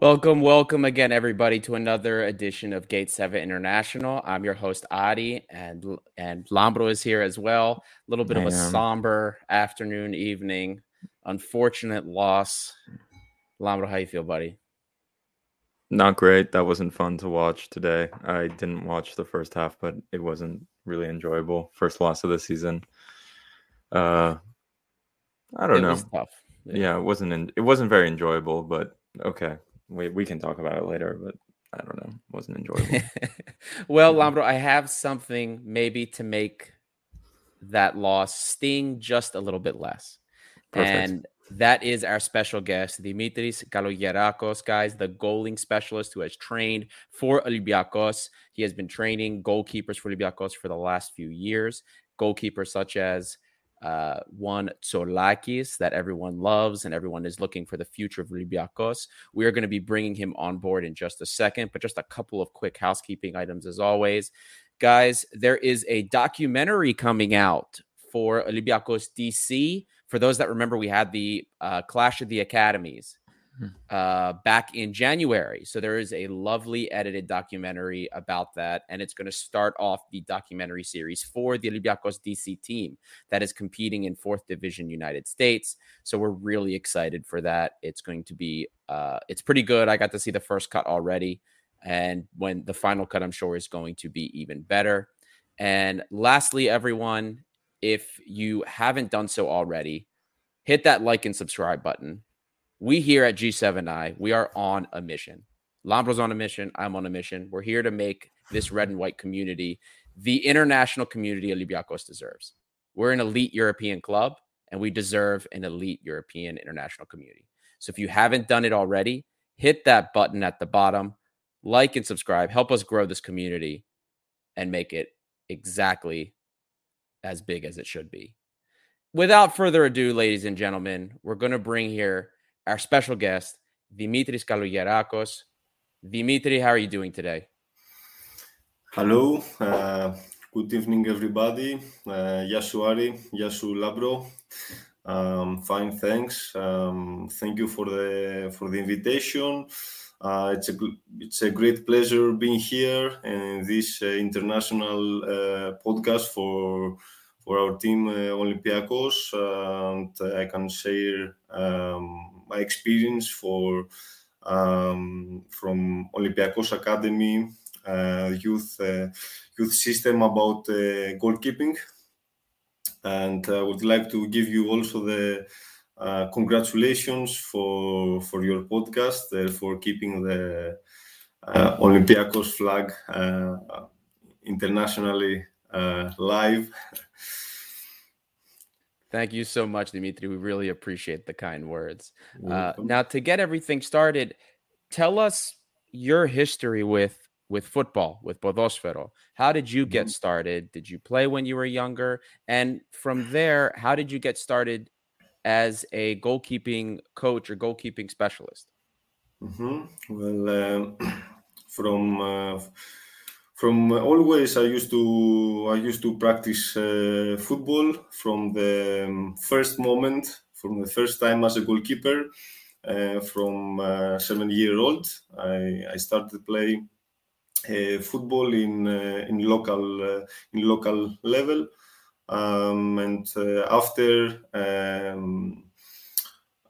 Welcome, welcome again, everybody, to another edition of Gate Seven International. I'm your host Adi, and and Lambro is here as well. A little bit of a somber afternoon, evening. Unfortunate loss. Lambro, how you feel, buddy? Not great. That wasn't fun to watch today. I didn't watch the first half, but it wasn't really enjoyable. First loss of the season. Uh, I don't it know. Was tough. Yeah. yeah, it wasn't. In, it wasn't very enjoyable, but okay we we can talk about it later, but I don't know, it wasn't enjoyable. well, Lambro, I have something maybe to make that loss sting just a little bit less. Perfect. And that is our special guest, Dimitris Kalogerakos, guys, the goaling specialist who has trained for Olympiacos. He has been training goalkeepers for Olympiacos for the last few years. Goalkeepers such as uh, one Tzolakis that everyone loves and everyone is looking for the future of Olympiacos. We are going to be bringing him on board in just a second, but just a couple of quick housekeeping items as always. Guys, there is a documentary coming out for Olympiacos DC. For those that remember, we had the uh, Clash of the Academies. Uh, back in January. So there is a lovely edited documentary about that, and it's going to start off the documentary series for the Olympiacos DC team that is competing in Fourth Division United States. So we're really excited for that. It's going to be, uh, it's pretty good. I got to see the first cut already, and when the final cut, I'm sure is going to be even better. And lastly, everyone, if you haven't done so already, hit that like and subscribe button we here at G7i, we are on a mission. Lambro's on a mission. I'm on a mission. We're here to make this red and white community the international community Olympiacos deserves. We're an elite European club, and we deserve an elite European international community. So if you haven't done it already, hit that button at the bottom, like and subscribe. Help us grow this community and make it exactly as big as it should be. Without further ado, ladies and gentlemen, we're going to bring here our special guest, Dimitris Kalogerakos. Dimitri, how are you doing today? Hello. Uh, good evening, everybody. Uh, Yasu Yasu Lambro. Um, fine, thanks. Um, thank you for the for the invitation. Uh, it's a it's a great pleasure being here in this uh, international uh, podcast for for our team uh, Olympiacos, and I can share um, my experience for um, from Olympiacos Academy uh, youth uh, youth system about uh, goalkeeping, and I would like to give you also the uh, congratulations for for your podcast for keeping the Olympiacos flag internationally live. Thank you so much, Dimitri. We really appreciate the kind words. Uh, now, to get everything started, tell us your history with with football, with Podosfero. How did you get mm-hmm. started? Did you play when you were younger? And from there, how did you get started as a goalkeeping coach or goalkeeping specialist? Mm-hmm. Well, uh, from uh, from always i used to i used to practice uh, football from the um, first moment from the first time as a goalkeeper uh, from uh, seven year old. I i started playing uh, football in uh, in local uh, in local level. Um, and after um,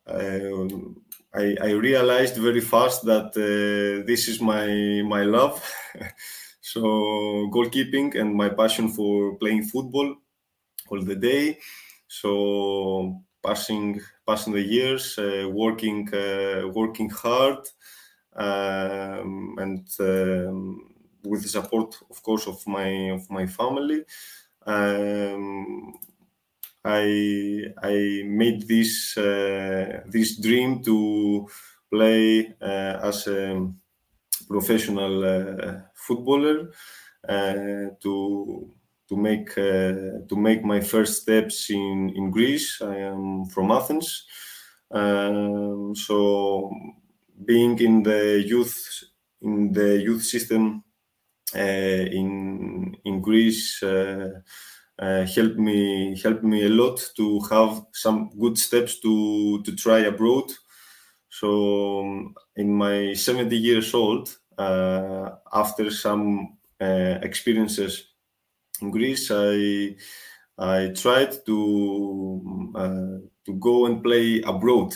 I, I, realized very fast that this is my my love So goalkeeping and my passion for playing football all the day. So passing passing the years, uh, working uh, working hard, um, and um, with the support, of course, of my of my family. Um, I I made this uh, this dream to play uh, as a professional uh, footballer uh, to to make uh, to make my first steps in in Greece. I am from Athens, um, so being in the youth in the youth system uh, in in Greece uh, uh, helped me helped me a lot to have some good steps to to try abroad. So um, in my 70 years old, after some experiences in Greece, I I tried to uh, to go and play abroad,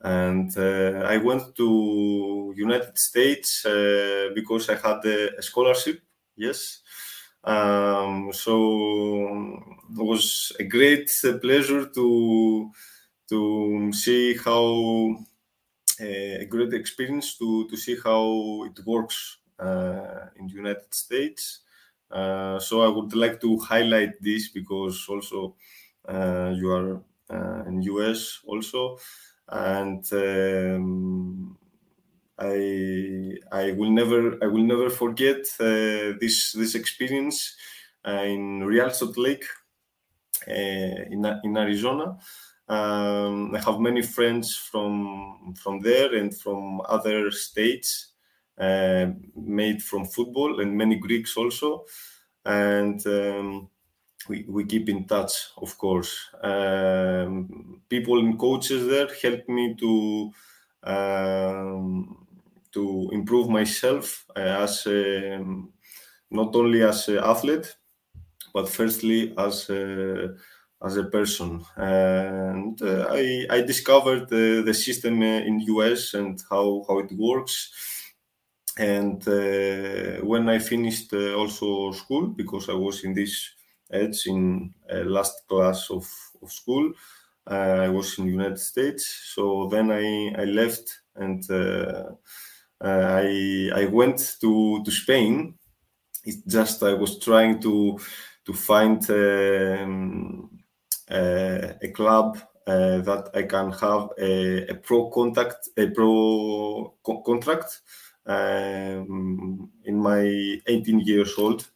and uh, I went to United States uh, because I had a, a scholarship. Yes, um, so it was a great pleasure to to see how a great experience to to see how it works uh, in the United States. Uh, so I would like to highlight this because also uh, you are in US also, and um, I I will never I will never forget this this experience in Real Salt Lake in in Arizona. Um, I have many friends from from there and from other states uh, made from football and many Greeks also. And um, we, we keep in touch, of course. Um, people and coaches there help me to um, to improve myself uh, as a, not only as an athlete, but firstly as a, as a person. And uh, I, I discovered the, system in US and how, how it works and uh, when I finished uh, also school, because I was in this age in uh, last class of, of school, I was in United States. So then I, I left and I I went to to Spain. It's just I was trying to to find um, uh, a club uh, that I can have a, a pro contact a pro co contract um, in my 18 years old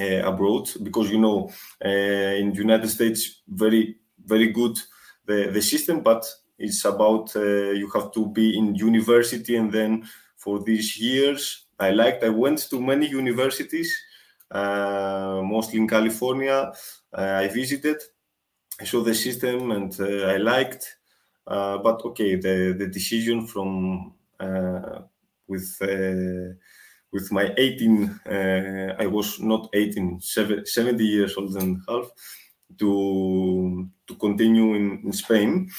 uh, abroad. Because you know uh, in the United States very very good the, the system but it's about uh, you have to be in university. And then for these years I liked I went to many universities uh, mostly in California uh, I visited saw the system and uh, I liked but okay the the decision from with uh, with my 18 uh, i was not 18 70 years old and half to to continue in, in spain.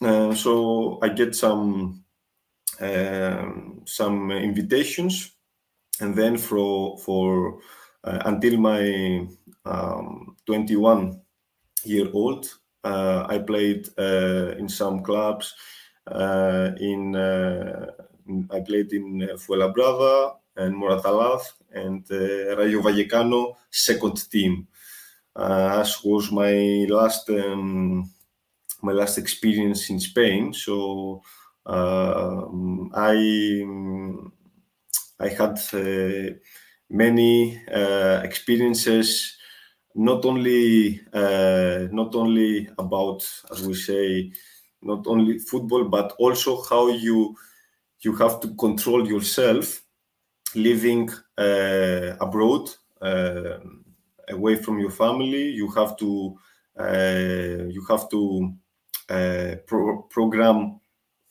Uh, so i get some um, some invitations and then for for uh, until my um, 21 year old uh, i played uh, in some clubs in I played in uh, Fuenlabrada and Moratalaz and uh, Rayo Vallecano second team. Uh, as was my last um, my last experience in Spain. So uh, I I had uh, many uh, experiences, not only uh, not only about as we say, not only football, but also how you you have to control yourself living uh, abroad uh, away from your family. You have to uh, you have to uh, pro program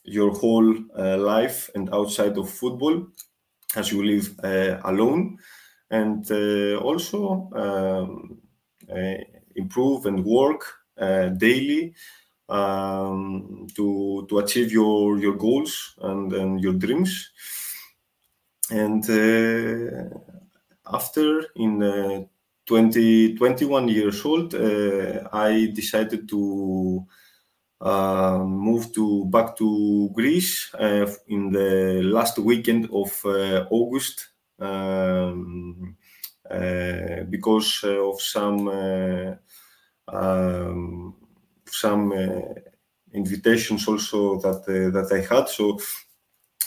your whole uh, life and outside of football as you live alone. And also um, improve and work daily um, to to achieve your your goals and, and your dreams. And uh, after in uh, 20, 21 years old, uh, I decided to uh, move to back to Greece uh, in the last weekend of uh, August um, uh, because of some um, some invitations also that that I had. So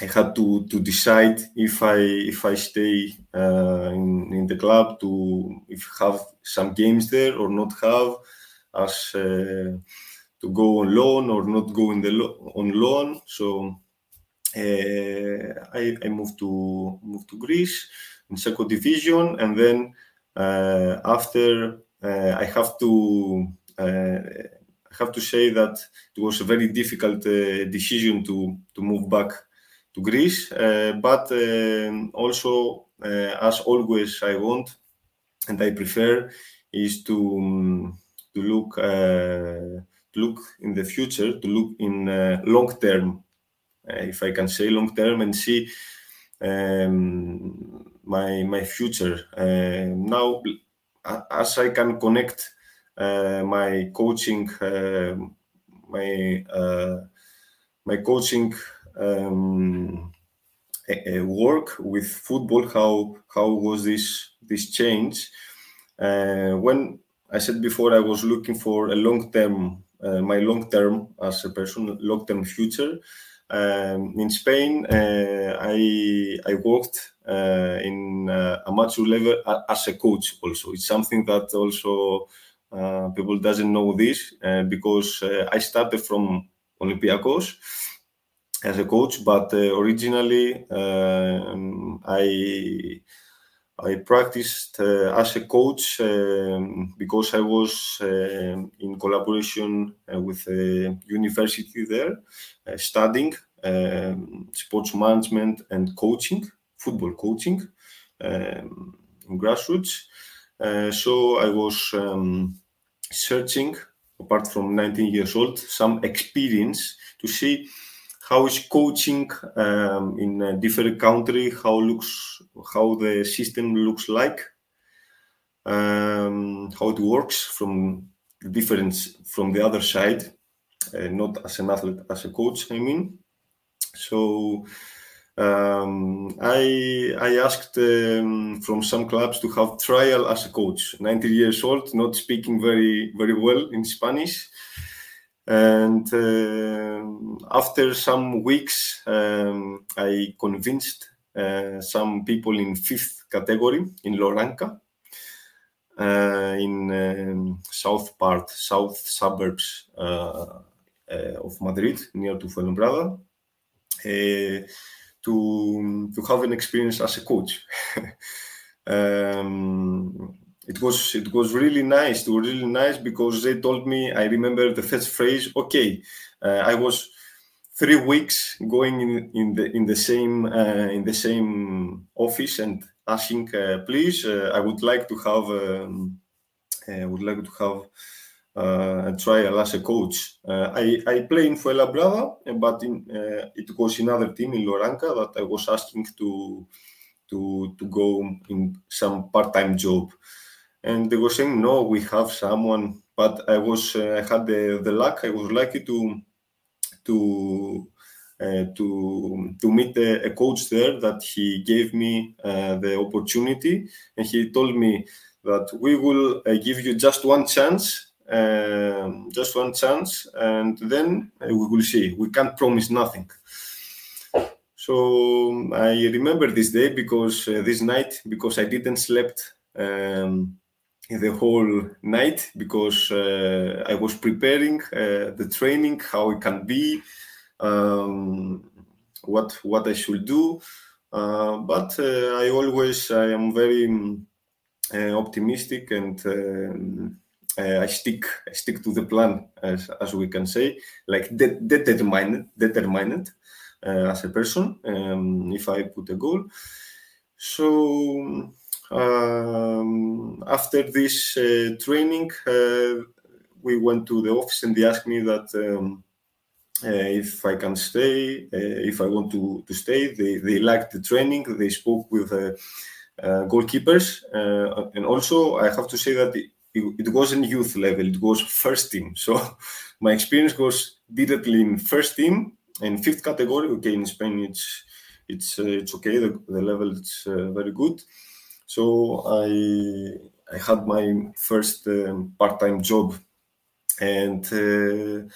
I had to to decide if I if I stay uh, in in the club to if have some games there or not have as uh, to go on loan or not go in the lo- on loan. So uh, I, I moved to moved to Greece in second division, and then uh, after uh, I have to uh, I have to say that it was a very difficult decision to to move back to Greece. Uh, but um, also, uh, as always, I want and I prefer is to um, to look uh, to look in the future, to look in long term, if I can say long term, and see um, my my future. Uh, now, uh, as I can connect my coaching, my my coaching um, uh, a, a um, eh, eh, work with football how how was this this change uh, when i said before i was looking for a long term uh, my long term as a person long term future um, in spain uh, i i worked uh, in uh, amateur level as a coach also. It's something that also uh, people doesn't know this because i started from olympiacos as a coach, but uh, originally um, I I practiced uh, as a coach um, because I was uh, in collaboration uh, with a university there, uh, studying um, sports management and coaching, football coaching, um, grassroots. Uh, so I was um, searching, apart from 19 years old, some experience to see how is coaching um, in a different country how looks how the system looks like um, how it works from the difference from the other side uh, not as an athlete as a coach i mean so um, I I asked um, from some clubs to have trial as a coach. 90 years old, not speaking very very well in Spanish, and uh, after some weeks, um, I convinced uh, some people in fifth category in Loranca, uh, in um, south part, south suburbs uh, of Madrid, near to Fuenlabrada, uh, to to have an experience as a coach. um, it was it was really nice. It was really nice because they told me. I remember the first phrase. Okay, uh, I was three weeks going in, in the in the same uh, in the same office and asking, uh, please, uh, I would like to have um, I uh, would like to have uh, a trial as a coach. I I play in Fuenlabrada, but in, it was another team in Loranca that I was asking to to to go in some part time job and they were saying no we have someone but i was uh, i had the, the luck i was lucky to to uh, to to meet a, a, coach there that he gave me uh, the opportunity. And he told me that we will uh, give you just one chance um, just one chance and then uh, we will see. We can't promise nothing. So i remember this day because uh, this night because i didn't slept um, the whole night because uh, I was preparing uh, the training, how it can be, um, what what I should do. Uh, but uh, I always I am very um, optimistic and um, I stick I stick to the plan as, as we can say, like de- determined determined as a person. Um, if I put a goal, so um, after this uh, training, uh, we went to the office and they asked me that um, uh, if I can stay, if I want to, to stay. They, they liked the training. They spoke with goalkeepers. and also, I have to say that it, it wasn't youth level, it was first team. So my experience was directly in first team and fifth category. Okay, in Spain it's it's it's okay. The, the level is very good. So I I had my first um, part-time job, and uh,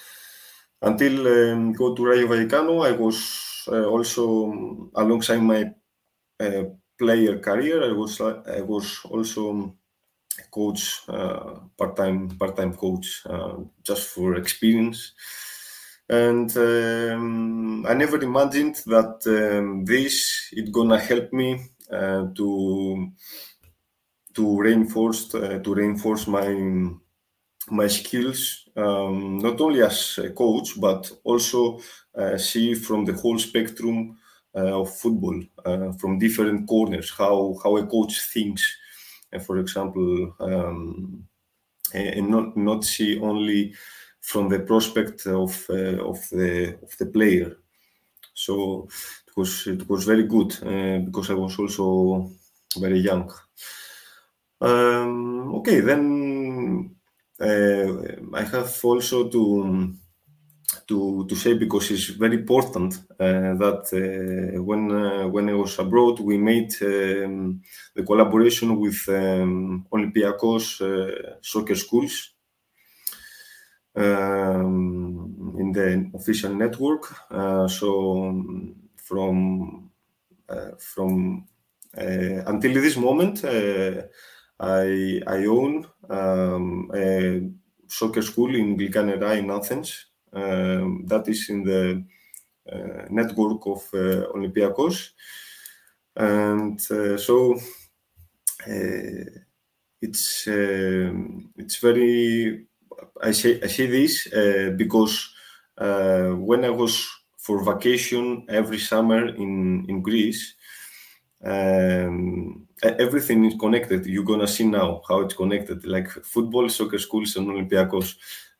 until um, go to Rayo Vallecano, I was uh, also um, alongside my uh, player career. I was I was also coach, uh, part-time part-time coach, uh, just for experience. And um, I never imagined that um, this is gonna help me uh, to to reinforce to reinforce my my skills um, not only as a coach but also uh, see from the whole spectrum uh, of football uh, from different corners how how a coach thinks. And for example um, and not not see only from the prospect of uh, of the of the player. So it was it was very good uh, because I was also very young um, okay then uh, I have also to to to say because it's very important uh, that uh, when uh, when I was abroad, we made um, the collaboration with um, Olympiacos uh, soccer schools um, in the official network. So from uh, from until this moment. I, I own um, a soccer school in Glykanera in Athens. Um, that is in the uh, network of uh, Olympiacos. And uh, so uh, it's um, it's very I say I say this uh, because uh, when I was for vacation every summer in in Greece, um, everything is connected. You're gonna see now how it's connected, like football, soccer schools, and Olympiacos.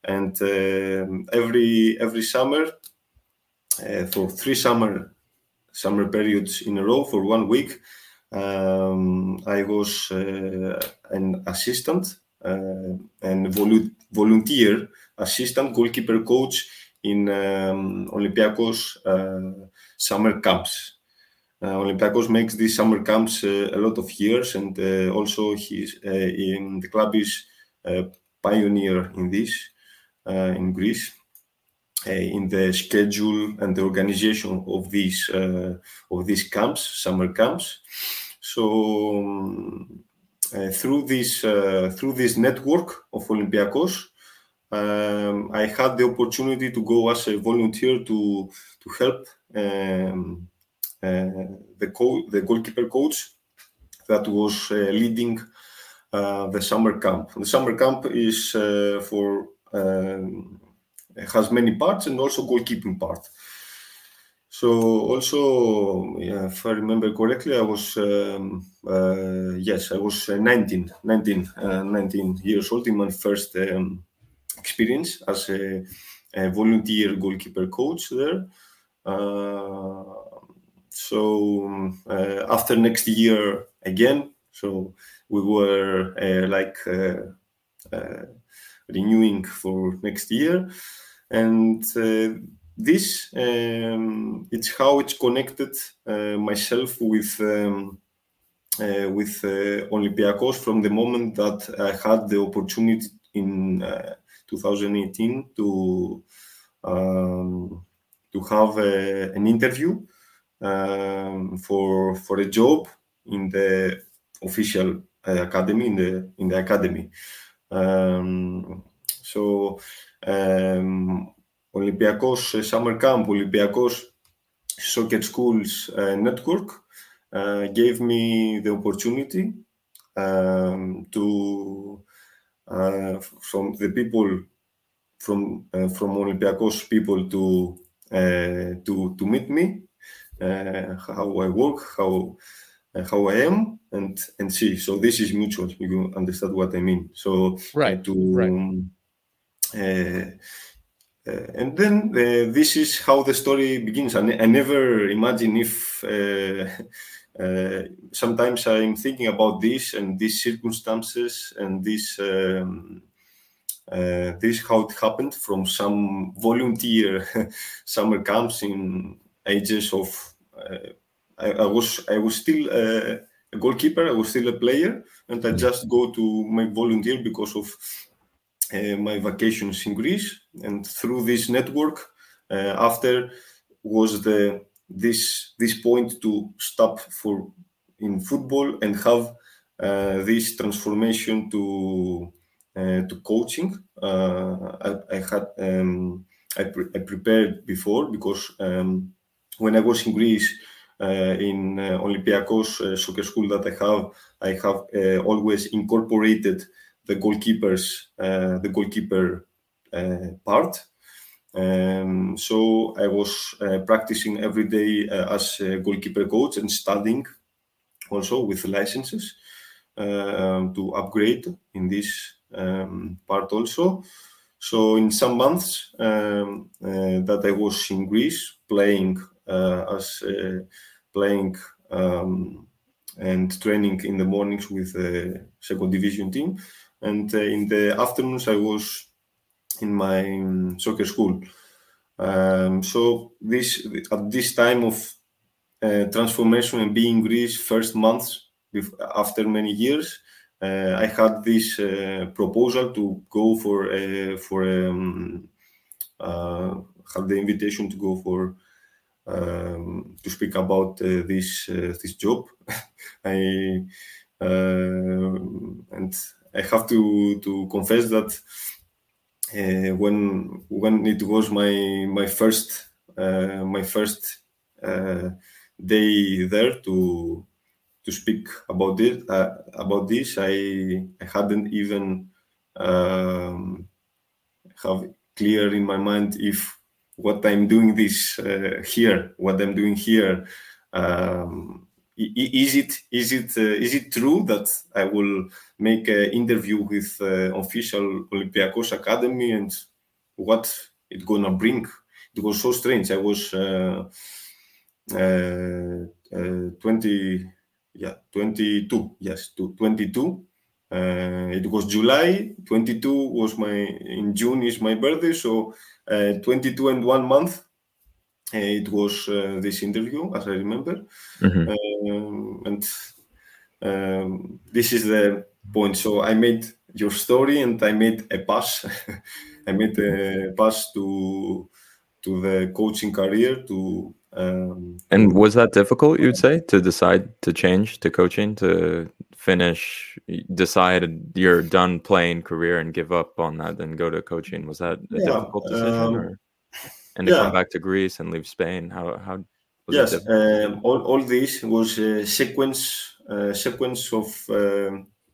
And uh, every every summer, uh, for three summer summer periods in a row for one week, um, I was uh, an assistant uh, and volu- volunteer assistant goalkeeper coach in um, Olympiacos uh, summer camps. Uh, Olympiacos makes these summer camps uh, a lot of years, and uh, also he's in the club is a pioneer in this in Greece. in the schedule and the organization of these of these camps, summer camps, so um, uh, through this uh, through this network of Olympiacos, um, I had the opportunity to go as a volunteer to to help um, uh, the, co- the goalkeeper coach that was uh, leading uh, the summer camp. The summer camp is for um, has many parts and also goalkeeping part. So also, yeah, if I remember correctly, I was um, uh, yes, I was 19, 19, uh, 19 years old in my first um, experience as a, a, volunteer goalkeeper coach there. Uh, so uh, after next year again, so we were uh, like uh, renewing for next year, and this um, it's how it's connected myself with. Um, uh, with uh, Olympiacos from the moment that I had the opportunity in uh, 2018 to um, to have a, an interview um, for for a job in the official uh, academy in the in the academy. Um, so um, Olympiacos uh, summer camp, Olympiacos soccer schools uh, network uh, gave me the opportunity um, to from the people from uh, from Olympiacos people to to to meet me uh, how I work, how uh, how I am, and and see. So this is mutual. You understand what I mean. So right to right. Um, uh, and then uh, this is how the story begins. I, I never imagine if uh, uh, sometimes I'm thinking about this and these circumstances and this um, this how it happened from some volunteer summer camps in ages of uh, I, I, was I was still a, a, goalkeeper. I was still a player, and I just go to my volunteer because of uh, my vacations in Greece. And through this network, uh, after was the this this point to stop for in football and have uh, this transformation to uh, to coaching. Uh, I, I, had um, I, pre I, prepared before because um, when I was in Greece uh, in Olympiacos soccer school that I have, I have always incorporated the goalkeepers the goalkeeper part. Um, so I was uh, practicing every day uh, as a goalkeeper coach and studying also with licenses uh, to upgrade in this um, part also. So in some months um, uh, that I was in Greece playing uh, as playing um, and training in the mornings with the second division team, and in the afternoons I was in my um, soccer school. Um, so this at this time of uh, transformation and being Greece first months after many years, uh, I had this uh, proposal to go for for um, had the invitation to go for um, to speak about this this job. I and I have to to confess that uh, when when it was my my first uh, my first uh, day there to to speak about this. Uh, about this, I, I hadn't even um, have clear in my mind if what I'm doing this uh, here, what I'm doing here, um, is it is it uh, is it true that I will make an interview with uh, official Olympiacos Academy and what it's gonna bring? It was so strange. I was uh, uh, uh 20 yeah 22 yes to 22 uh, it was july 22 was my in june is my birthday so uh, 22 and one month uh, it was uh, this interview as i remember mm-hmm. Um, and um, this is the point so i made your story and i made a pass i made a pass to to the coaching career to um, and was that difficult, you'd say, to decide to change to coaching, to finish, decide you're done playing career and give up on that, then go to coaching? Was that a yeah, difficult decision? Um, or, and to yeah. come back to Greece and leave Spain, how how? Yes, um, all, all this was a sequence uh, sequence of uh,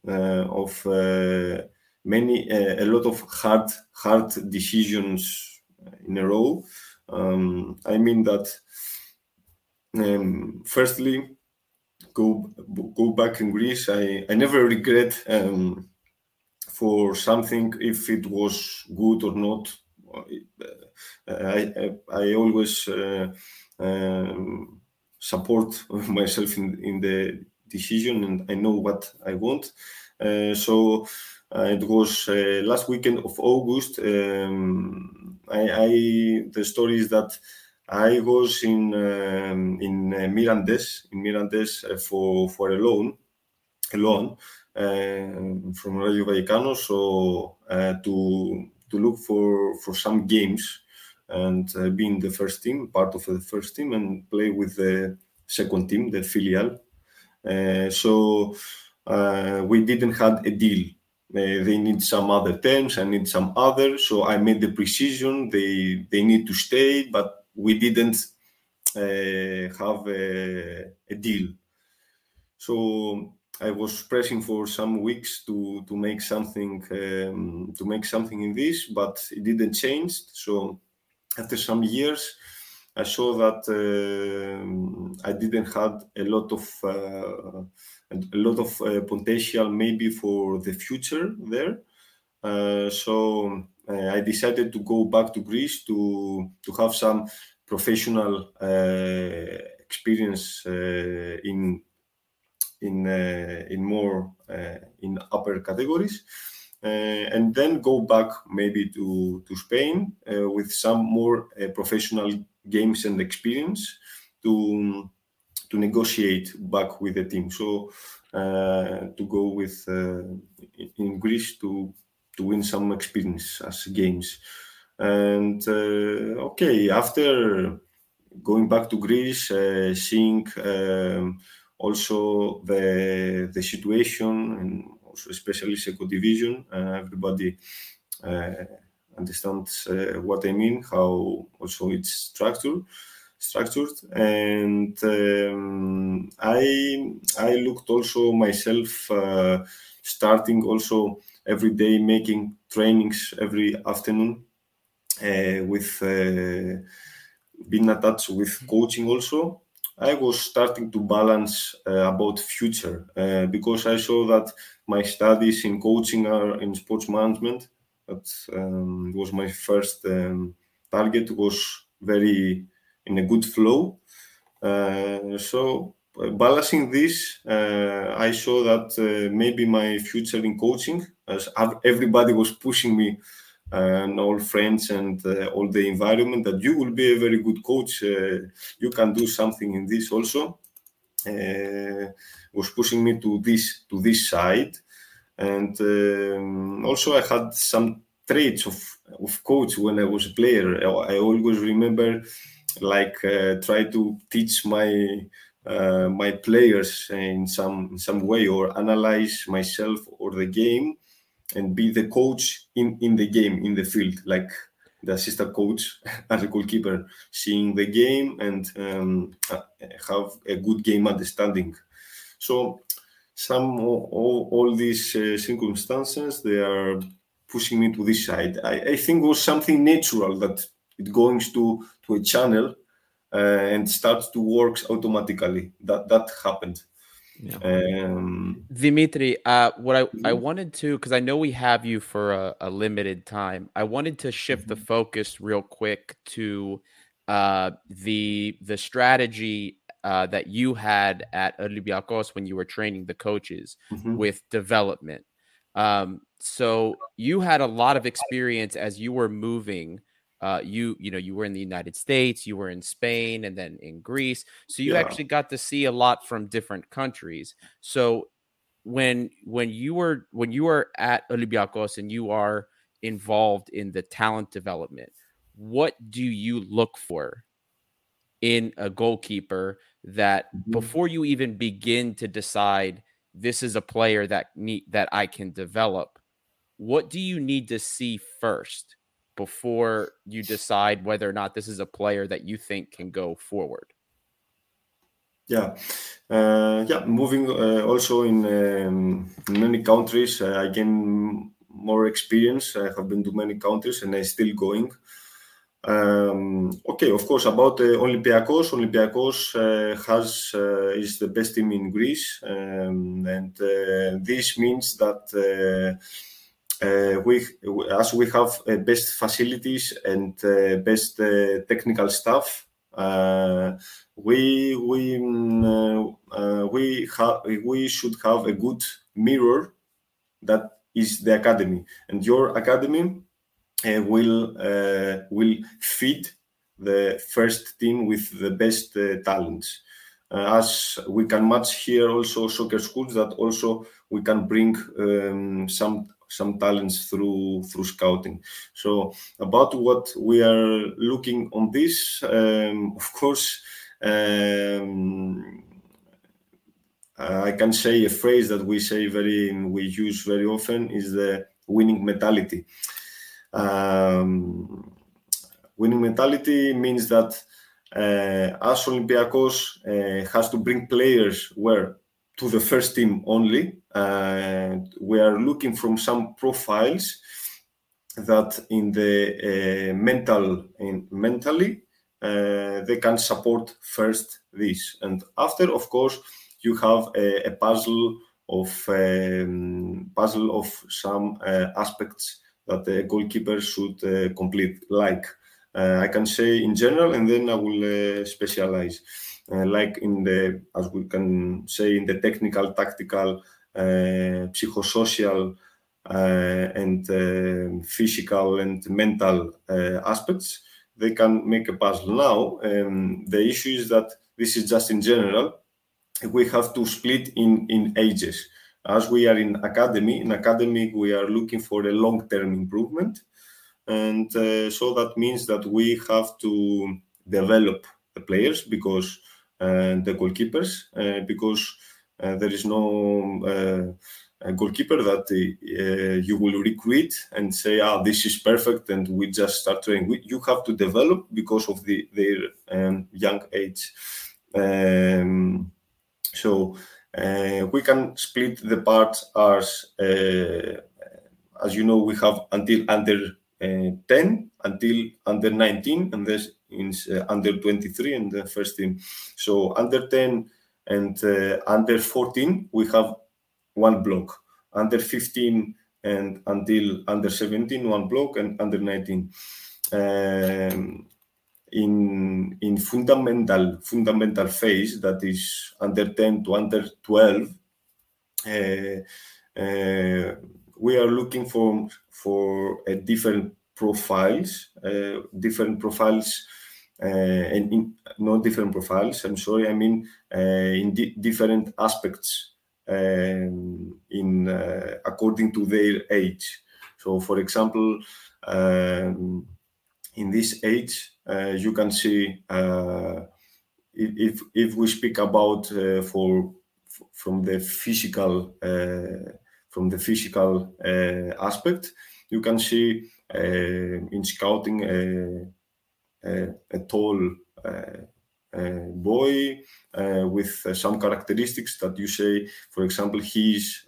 uh, of uh, many uh, a lot of hard hard decisions in a row. Um, I mean that um, firstly, go go back in Greece. I, I never regret um, for something if it was good or not. I I, I always uh, um, support myself in in the decision, and I know what I want. Uh, so uh, it was uh, last weekend of August. Um, I, I the story is that I was in um, in uh, Mirandes in Mirandes uh, for for a loan, a loan uh, from Rayo Vallecano, so to to look for for some games and uh, be in the first team, part of the first team, and play with the second team, the filial. Uh, so we didn't have a deal. they need some other terms. I need some other. So I made the precision. They they need to stay, but we didn't uh, have a, a, deal. So I was pressing for some weeks to to make something um, to make something in this, but it didn't change. So after some years, I saw that uh, I didn't have a lot of uh, a lot of uh, potential maybe for the future there. So I decided to go back to Greece to to have some professional experience in in in more in upper categories. Uh, and then go back maybe to, to Spain uh, with some more uh, professional games and experience to to negotiate back with the team. So uh, to go with uh, in Greece to to win some experience as games. And uh, okay, after going back to Greece, seeing um, also the the situation also especially second division, everybody understands uh, what I mean, how also it's structured structured. And um, i i looked also myself uh, starting also every day making trainings every afternoon uh, with uh, being attached with coaching also. I was starting to balance uh, about future uh, because i saw that my studies in coaching are in sports management that um, was my first um, target was very in a good flow. Uh, so uh, balancing this, uh, I saw that maybe my future in coaching, as everybody was pushing me and all friends and uh, all the environment that you will be a very good coach uh, you can do something in this also uh, was pushing me to this to this side. And um, also i had some traits of of coach when i was a player. I, I always remember like uh, try to teach my uh, my players in some in some way or analyze myself or the game and be the coach in in the game in the field. Like the assistant coach as a goalkeeper seeing the game and um, have a good game understanding so some all, all these uh, circumstances they are pushing me to this side I, I think was something natural that it goes to to a channel uh, and starts to work automatically. That that happened. Yeah. Um, Dimitri, uh, what I, I mm-hmm. wanted to, because I know we have you for a, a, limited time, I wanted to shift mm-hmm. the focus real quick to uh, the the strategy uh, that you had at Olympiacos when you were training the coaches mm-hmm. with development. Um, so you had a lot of experience as you were moving uh, you you know you were in the United States, you were in Spain, and then in Greece. So you yeah. actually got to see a lot from different countries. So when when you were when you were at Olympiacos and you are involved in the talent development, what do you look for in a goalkeeper that mm-hmm. before you even begin to decide this is a player that need that I can develop? What do you need to see first? Before you decide whether or not this is a player that you think can go forward? Yeah, uh, yeah. Moving uh, also in, um, many countries, uh, I gain more experience. I have been to many countries, and I'm still going. Um, okay, of course, about uh, Olympiacos. Olympiacos uh, has uh, is the best team in Greece, um, and uh, this means that uh, we as we have uh, best facilities and uh, best technical staff we we mm, we have we should have a good mirror that is the academy. And your academy uh, will uh, will feed the first team with the best uh, talents. As we can match here also soccer schools that also we can bring um, some some talents through through scouting. So about what we are looking on this, um, of course, um, I can say a phrase that we say very we use very often is the winning mentality. Um, winning mentality means that uh, as Olympiacos uh, has to bring players where to the first team only. We are looking from some profiles that in the uh, mental in mentally uh, they can support first this and after of course you have a, a puzzle of um, puzzle of some uh, aspects that the goalkeeper should uh, complete like uh, i can say in general and then i will specialize uh, like in the, as we can say, in the technical, tactical, uh, psychosocial, uh, and physical and mental aspects, they can make a puzzle. Now, um, the issue is that this is just in general, we have to split in, in ages. As we are in academy, in academy, we are looking for a long-term improvement. And uh, so that means that we have to develop the players because uh, the goalkeepers, uh, because uh, there is no uh, goalkeeper that you will recruit and say, ah, this is perfect, and we just start training. You have to develop because of the, their um, young age. Um, so uh, we can split the parts as, uh, as you know, we have until under uh, 10 until under 19, and this is uh, under 23 in the first team. So under 10 and uh, under 14, we have one block. Under 15 and until under 17, one block, and under 19. Um, in in fundamental fundamental phase that is under 10 to under 12 uh, uh, we are looking for for uh, different profiles uh, different profiles and in, not different profiles i'm sorry i mean uh, in di different aspects um, in according to their age. So for example um, in this age uh, you can see uh, if if we speak about uh, for from the physical from the physical aspect, you can see in scouting a, tall uh, boy uh, with uh, some characteristics that you say, for example, he's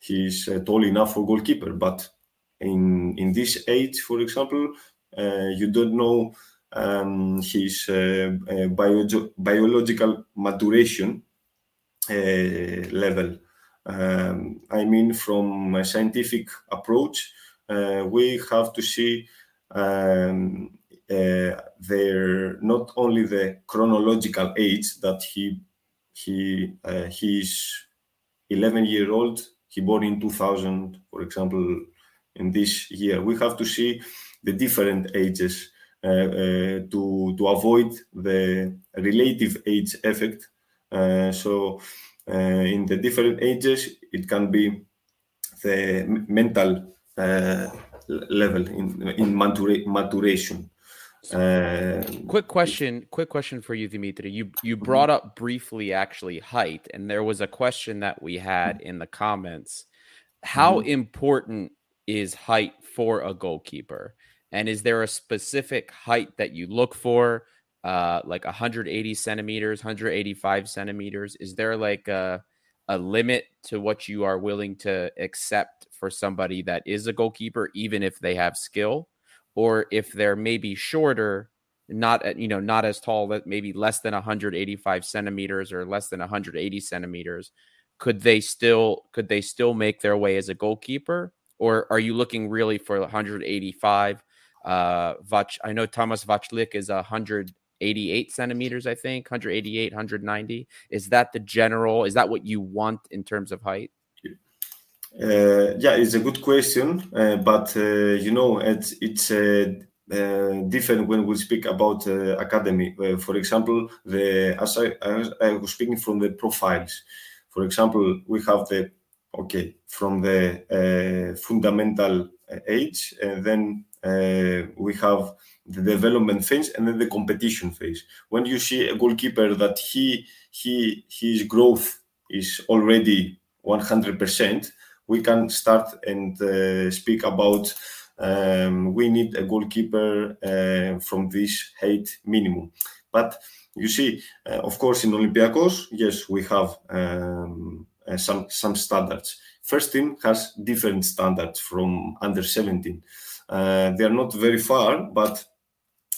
he's tall enough for goalkeeper. But in in this age, for example, uh, you don't know um, his uh, uh, bio biological maturation level. Um, I mean, from a scientific approach, we have to see um, uh, their not only the chronological age that he he uh, he's 11 year old he born in 2000 for example in this year we have to see the different ages uh, uh, to to avoid the relative age effect. Uh, so in the different ages, it can be the mental level in in matura maturation. Uh, quick question quick question for you dimitri you you brought up briefly actually height and there was a question that we had in the comments how mm-hmm. important is height for a goalkeeper and is there a specific height that you look for? Uh, like 180 centimeters, 185 centimeters? Is there like a, a limit to what you are willing to accept for somebody that is a goalkeeper, even if they have skill? Or if they're maybe shorter, not you know not as tall that maybe less than 185 centimeters or less than 180 centimeters could they still could they still make their way as a goalkeeper or are you looking really for 185 uh, Vach, I know Thomas Vaclik is 188 centimeters, I think, 188, 190. Is that the general? Is that what you want in terms of height? Uh, yeah, it's a good question, uh, but uh, you know, it's it's uh, uh, different when we speak about uh, academy. for example, the as I, as I was speaking from the profiles. For example, we have the okay from the fundamental age, and then we have the development phase and then the competition phase. When you see a goalkeeper that he he his growth is already 100%, we can start and uh, speak about um, we need a goalkeeper uh, from this height minimum. But you see, uh, of course, in Olympiacos, yes, we have um, some some standards. First team has different standards from under 17. Uh, they are not very far, but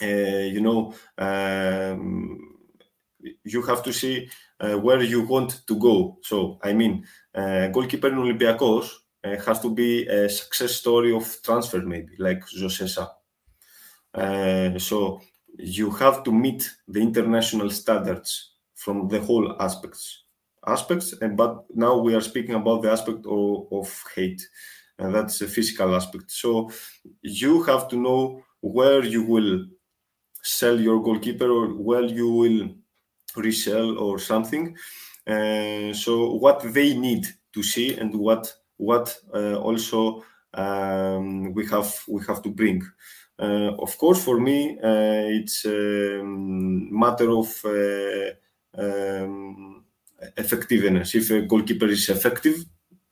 you know um, you have to see uh, where you want to go. So I mean, goalkeeper in Olympiacos has to be a success story of transfer, maybe like José Sa. so you have to meet the international standards from the whole aspects aspects and but now we are speaking about the aspect of, of height and that's a physical aspect. So you have to know where you will sell your goalkeeper or well you will resell or something. Uh, so what they need to see and what what uh, also um, we have we have to bring. Uh, of course, for me, uh, it's a um, matter of uh, um, effectiveness. If a goalkeeper is effective,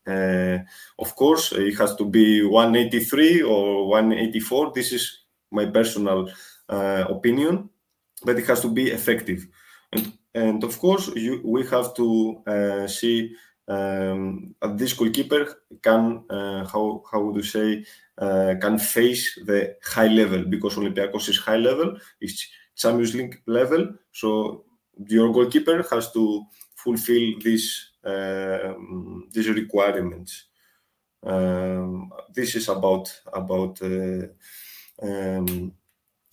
uh, of course, it has to be 183 or 184. This is my personal opinion, but it has to be effective. And, and of course, you, we have to see um, this goalkeeper can uh, how how would you say uh, can face the high level because Olympiacos is high level, it's Champions League level. So your goalkeeper has to fulfill these uh, these requirements. Um, this is about about uh, um,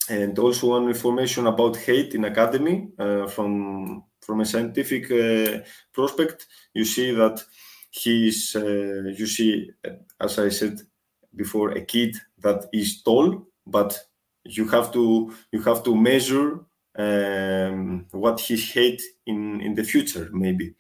and also on information about hate in academy uh, from from a scientific uh, prospect, you see that he's, uh, you see, as I said before, a kid that is tall, but you have to you have to measure um, what he hate in in the future, maybe.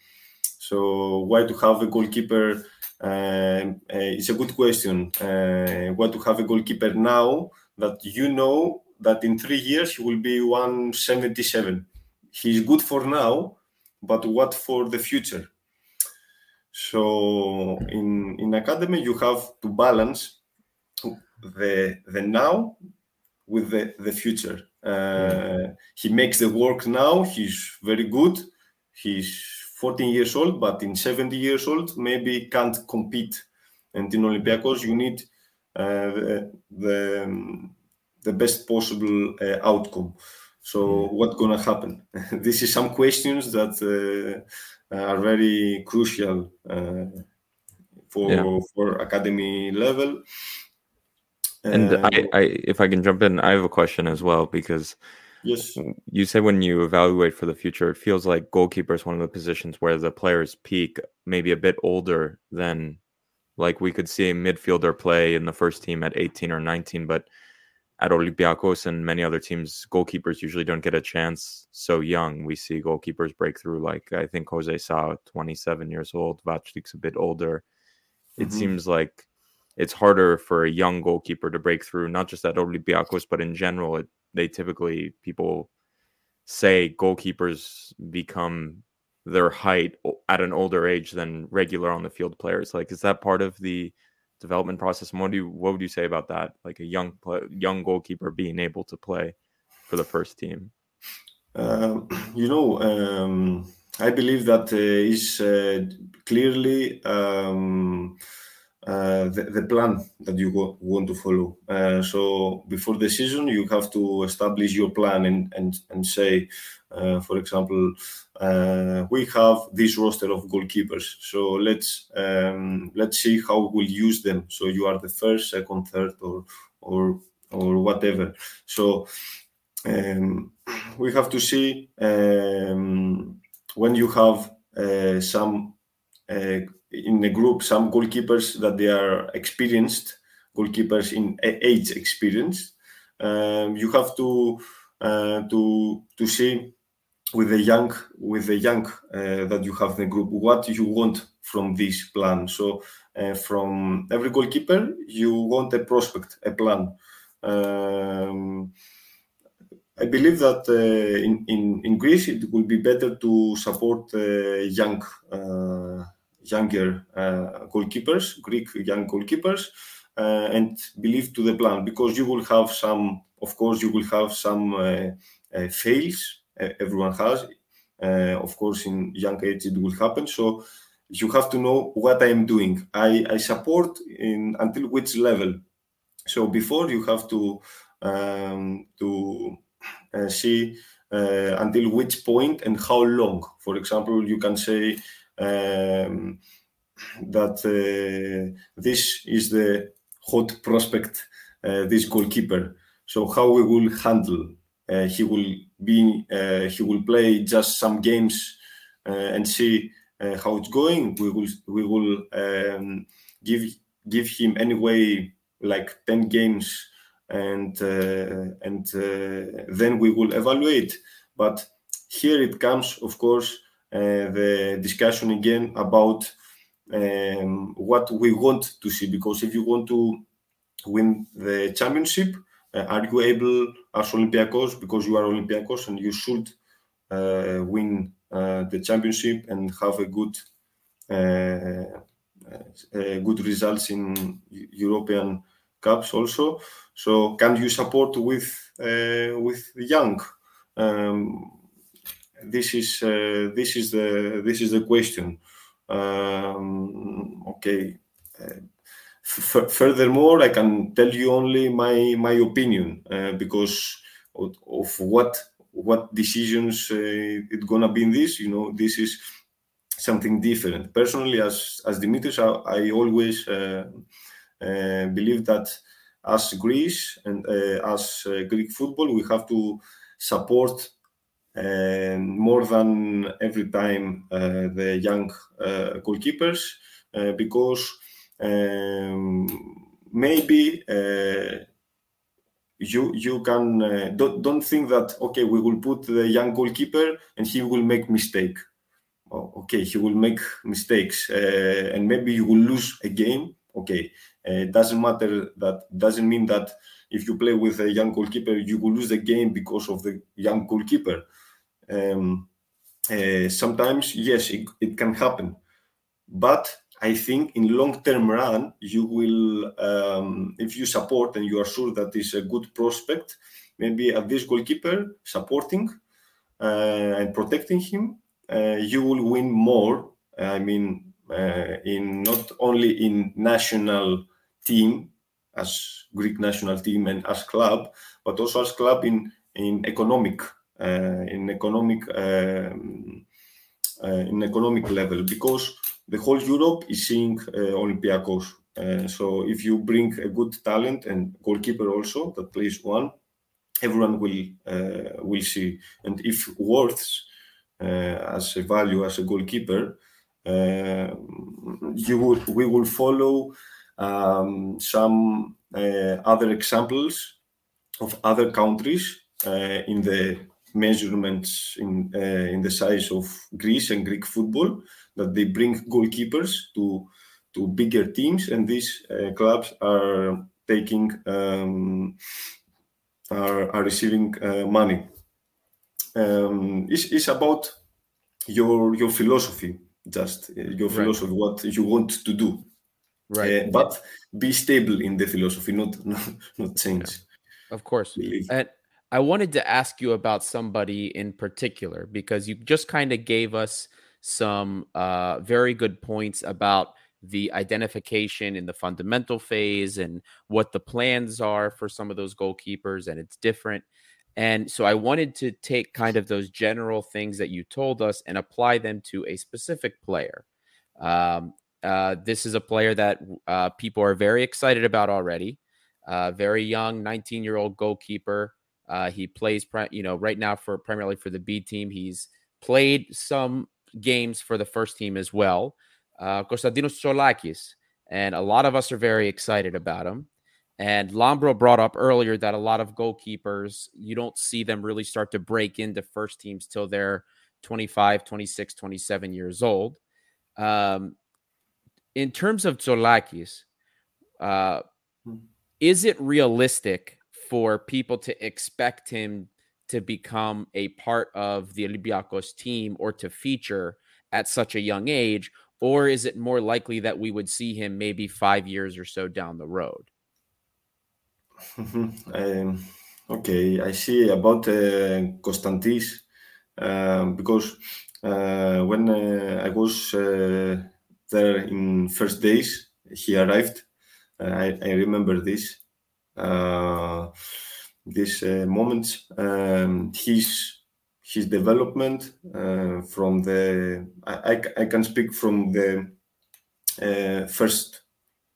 So why to have a goalkeeper? Uh, it's a good question. Uh, why to have a goalkeeper now that you know that in three years he will be 177 he's good for now, but what for the future? So in in academy you have to balance the the now with the the future. Uh, He makes the work now. He's very good. He's 14 years old, but in 70 years old maybe can't compete. And in Olympiacos you need uh, the, the, the best possible uh, outcome. So mm. what's gonna happen? this is some questions that uh, are very crucial uh, for yeah. for academy level. And I, uh, I, if I can jump in, I have a question as well because yes, you say when you evaluate for the future, it feels like goalkeeper is one of the positions where the players peak maybe a bit older than like we could see a midfielder play in the first team at 18 or 19, but at Olympiacos and many other teams, goalkeepers usually don't get a chance so young. We see goalkeepers break through, like I think Jose Sa, 27 years old, Vaclik's a bit older. It mm-hmm. seems like it's harder for a young goalkeeper to break through, not just at Olympiacos, but in general. It, they typically, people say goalkeepers become their height at an older age than regular on the field players. Like, is that part of the development process. And what do you what would you say about that? Like a young young goalkeeper being able to play for the first team. Um, you know, um, I believe that uh, is uh, clearly um, uh, the, the, plan that you want to follow. Uh, so before the season, you have to establish your plan and and and say, uh, for example, uh, we have this roster of goalkeepers. So let's um, let's see how we'll use them. So you are the first, second, third, or or or whatever. So um, we have to see um, when you have uh, some uh, in the group some goalkeepers that they are experienced goalkeepers in age experience. Um, you have to uh, to to see with the young with the young uh, that you have in the group what you want from this plan so uh, from every goalkeeper you want a prospect a plan um, I believe that uh, in, in, in Greece it will be better to support uh, young uh, younger uh, goalkeepers Greek young goalkeepers and believe to the plan because you will have some of course you will have some fails everyone has. Uh, of course, in young age it will happen. So you have to know what I am doing. I, I support in until which level. So before you have to um, to uh, see uh, until which point and how long. For example, you can say um, that uh, this is the hot prospect, uh, this goalkeeper. So how we will handle uh, he will be he will play just some games and see how it's going. We will we will um, give give him anyway like ten games and uh, and uh, then we will evaluate. But here it comes, of course, the discussion again about um, what we want to see. Because if you want to win the championship, uh, are you able as Olympiacos, because you are Olympiacos and you should uh, win uh, the championship and have a good good results in European cups also. So can you support with with young? Um, this is uh, this is the this is the question. Um, okay. Uh, f- furthermore, I can tell you only my my opinion uh, because of, of, what what decisions it's gonna be in this. You know, this is something different. Personally, as as Dimitris, I, I always uh, uh, believe that as Greece and uh, as Greek football, we have to support more than every time the young goalkeepers because um, maybe uh, you you can uh, don't, don't think that okay we will put the young goalkeeper and he will make mistake. Oh, okay he will make mistakes uh, and maybe you will lose a game. Okay uh, it doesn't matter that doesn't mean that if you play with a young goalkeeper you will lose the game because of the young goalkeeper um, uh, sometimes yes it, it can happen but I think in long-term run, you will, um, if you support and you are sure that is a good prospect, maybe at this goalkeeper supporting uh, and protecting him, uh, you will win more. I mean, uh, in not only in national team as Greek national team and as club, but also as club in in economic uh, in economic um, uh, in economic level because the whole Europe is seeing uh, Olympiacos. Uh, so if you bring a good talent and goalkeeper also that plays one, everyone will uh, will see. And if worths as a value as a goalkeeper, you will, we will follow um, some other examples of other countries in the measurements in uh, in the size of Greece and Greek football that they bring goalkeepers to to bigger teams, and these uh, clubs are taking um, are, are receiving uh, money. Um, it's, it's about your your philosophy, just uh, your philosophy, right. what you want to do. Right, uh, but be stable in the philosophy, not not, not change. Yeah. Of course, Believe. and I wanted to ask you about somebody in particular because you just kind of gave us some uh, very good points about the identification in the fundamental phase and what the plans are for some of those goalkeepers, and it's different. And so I wanted to take kind of those general things that you told us and apply them to a specific player. Um, uh, this is a player that uh, people are very excited about already. Uh, very young, 19 year old goalkeeper. Uh, he plays, you know, right now for primarily for the B team. He's played some games for the first team as well. Uh, Konstantinos Tzolakis, and a lot of us are very excited about him. And Lambro brought up earlier that a lot of goalkeepers, you don't see them really start to break into first teams till they're 25, 26, 27 years old. Um, in terms of Tzolakis, uh, hmm. is it realistic for people to expect him to become a part of the Olympiacos team or to feature at such a young age? Or is it more likely that we would see him maybe five years or so down the road? um, okay, I see about uh, Konstantis um, because uh, when uh, I was uh, there in first days, he arrived. Uh, I, I, remember this. Uh, these uh, moments. Um, his his development uh, from the I, I, can speak from the uh, first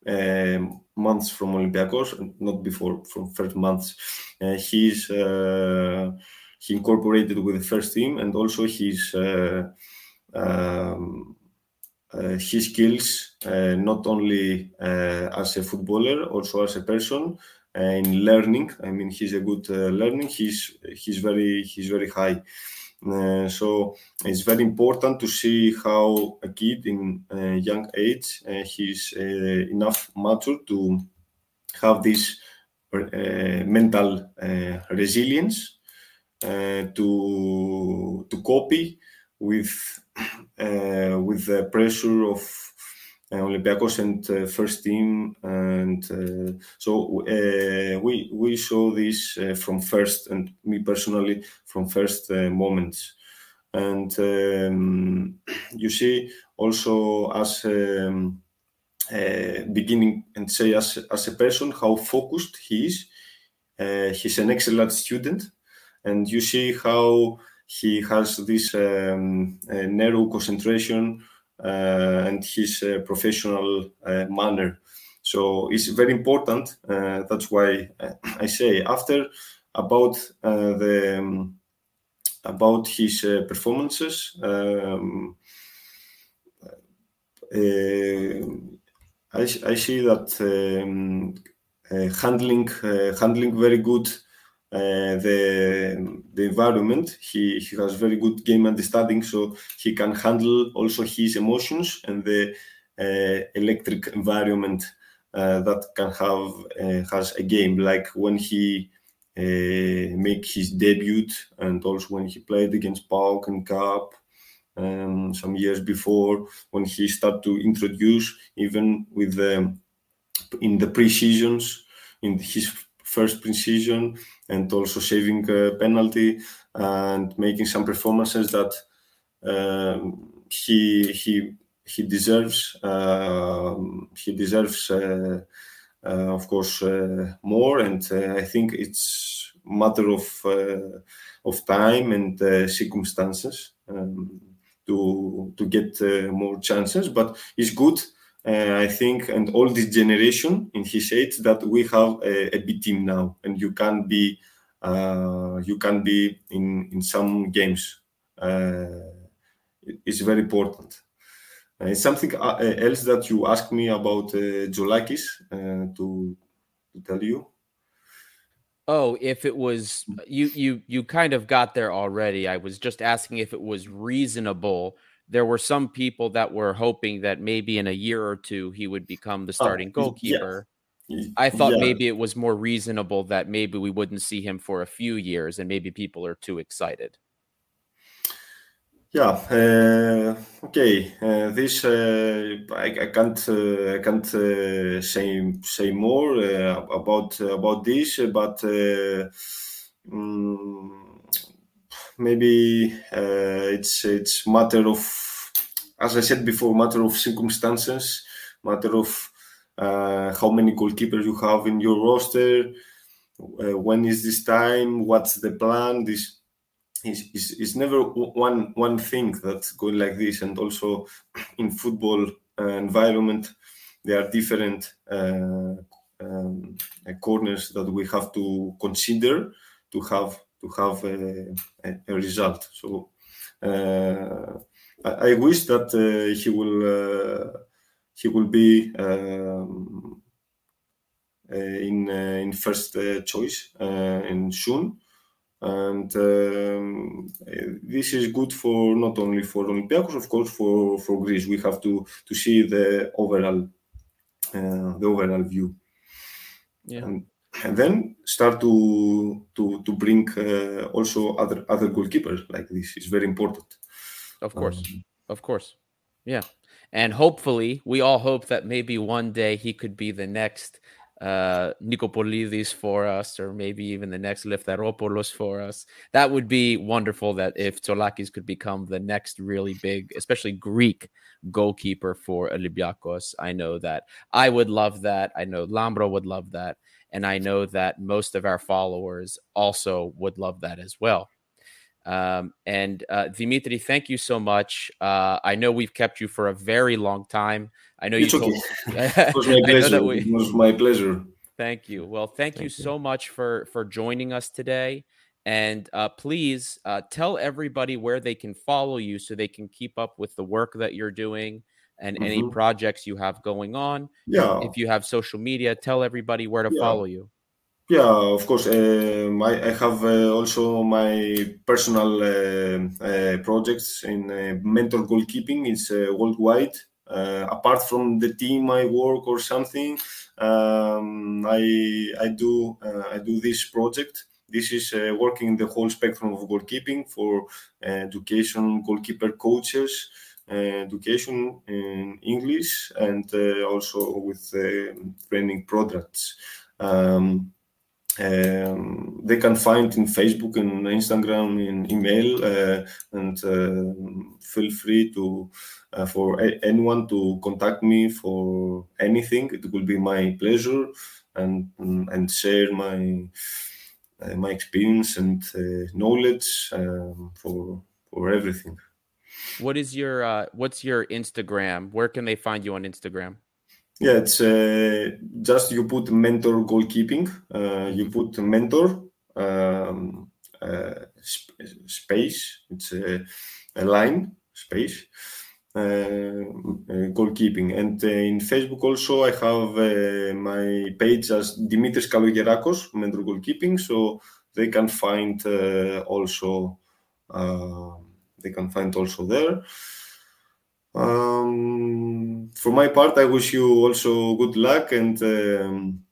um, months from Olympiacos, not before from first months. Uh, he's uh, he incorporated with the first team, and also uh, um, Uh, his skills, uh, not only uh, as a footballer, also as a person, in learning. I mean, he's a good learning. He's he's very he's very high. Uh, so it's very important to see how a kid in uh, young age uh, he's enough mature to have this mental resilience to to copy with with the pressure of uh, Olympiacos and uh, first team, and uh, so we we saw this from first, and me personally from first moments, and um, you see also as um, beginning and say as as a person how focused he is. he's an excellent student, and you see how he has this um, narrow concentration uh, and his uh, professional uh, manner. So it's very important. that's why I say after about the um, about his performances. Um, I, I, see that um, uh, handling uh, handling very good uh, the the environment. He he has very good game understanding, so he can handle also his emotions and the uh, electric environment uh, that can have uh, has a game. Like when he uh, make his debut, and also when he played against PAOK and Cup. Um, some years before, when he started to introduce, even with the in the pre-seasons, in his first precision and also saving a penalty and making some performances that um, he he he deserves uh, he deserves uh, uh, of course uh, more. And uh, I think it's matter of uh, of time and circumstances um, to to get more chances. But it's good uh, I think, and all this generation in his age that we have a, a B team now, and you can be uh, you can be in in some games. Uh, it's very important. Uh, something uh, else that you asked me about uh, uh, to to tell you. Oh, if it was you, you, you kind of got there already. I was just asking if it was reasonable there were some people that were hoping that maybe in a year or two he would become the oh, starting goalkeeper. Yeah. I thought yeah. maybe it was more reasonable that maybe we wouldn't see him for a few years and maybe people are too excited. Yeah. Uh, okay. Uh, this uh, I, I, can't uh, I can't uh, say say more uh, about about this, but. Um, maybe uh, it's it's matter of as I said before, matter of circumstances, matter of uh, how many goalkeepers you have in your roster, uh, when is this time, what's the plan. This is, is, is never one one thing that's going like this, and also in football uh, environment, there are different uh, um, corners that we have to consider to have to have a, a, result. So uh, I, I, wish that uh, he will uh, he will be um, in in first choice in soon and um, this is good for not only for Olympiacos, of course, for for Greece. We have to to see the overall uh, the overall view. Yeah. And and then start to to to bring uh, also other other goalkeepers like this is very important. Of course. Um, of course. Yeah. And hopefully we all hope that maybe one day he could be the next uh Nikopolidis for us or maybe even the next Eleftheropoulos for us. That would be wonderful that if Tzolakis could become the next really big especially Greek goalkeeper for Olympiacos. I know that. I would love that. I know Lambro would love that and I know that most of our followers also would love that as well. Um, and uh, Dimitri, thank you so much. Uh, I know we've kept you for a very long time. I know it's you. Okay. it was my pleasure. We, it was my pleasure. Thank you. Well, thank, thank you, you, so much for for joining us today. And uh, please uh, tell everybody where they can follow you so they can keep up with the work that you're doing and mm-hmm. any projects you have going on. Yeah. If you have social media, tell everybody where to yeah. follow you. Yeah, of course. Um, I, I, have uh, also my personal uh, uh, projects in uh, mentor goalkeeping. It's uh, worldwide. Uh, apart from the team I work or something, um, I I do I do this project. This is working the whole spectrum of goalkeeping for education, goalkeeper coaches, education in English, and also with training products. Um, um, they can find in Facebook and Instagram, in email, uh, and uh, feel free to uh, for anyone to contact me for anything. It will be my pleasure and and share my uh, my experience and uh, knowledge um, for for everything. What is your uh, what's your Instagram? Where can they find you on Instagram? Yeah, it's uh, just you put mentor goalkeeping. Uh, you put mentor um, uh, sp- space. It's a, a, line space uh, uh, goalkeeping. And uh, in Facebook also I have my page as Dimitris Kalogerakos, mentor goalkeeping. So they can find also they can find also there. Um, for my part, I wish you also good luck and um,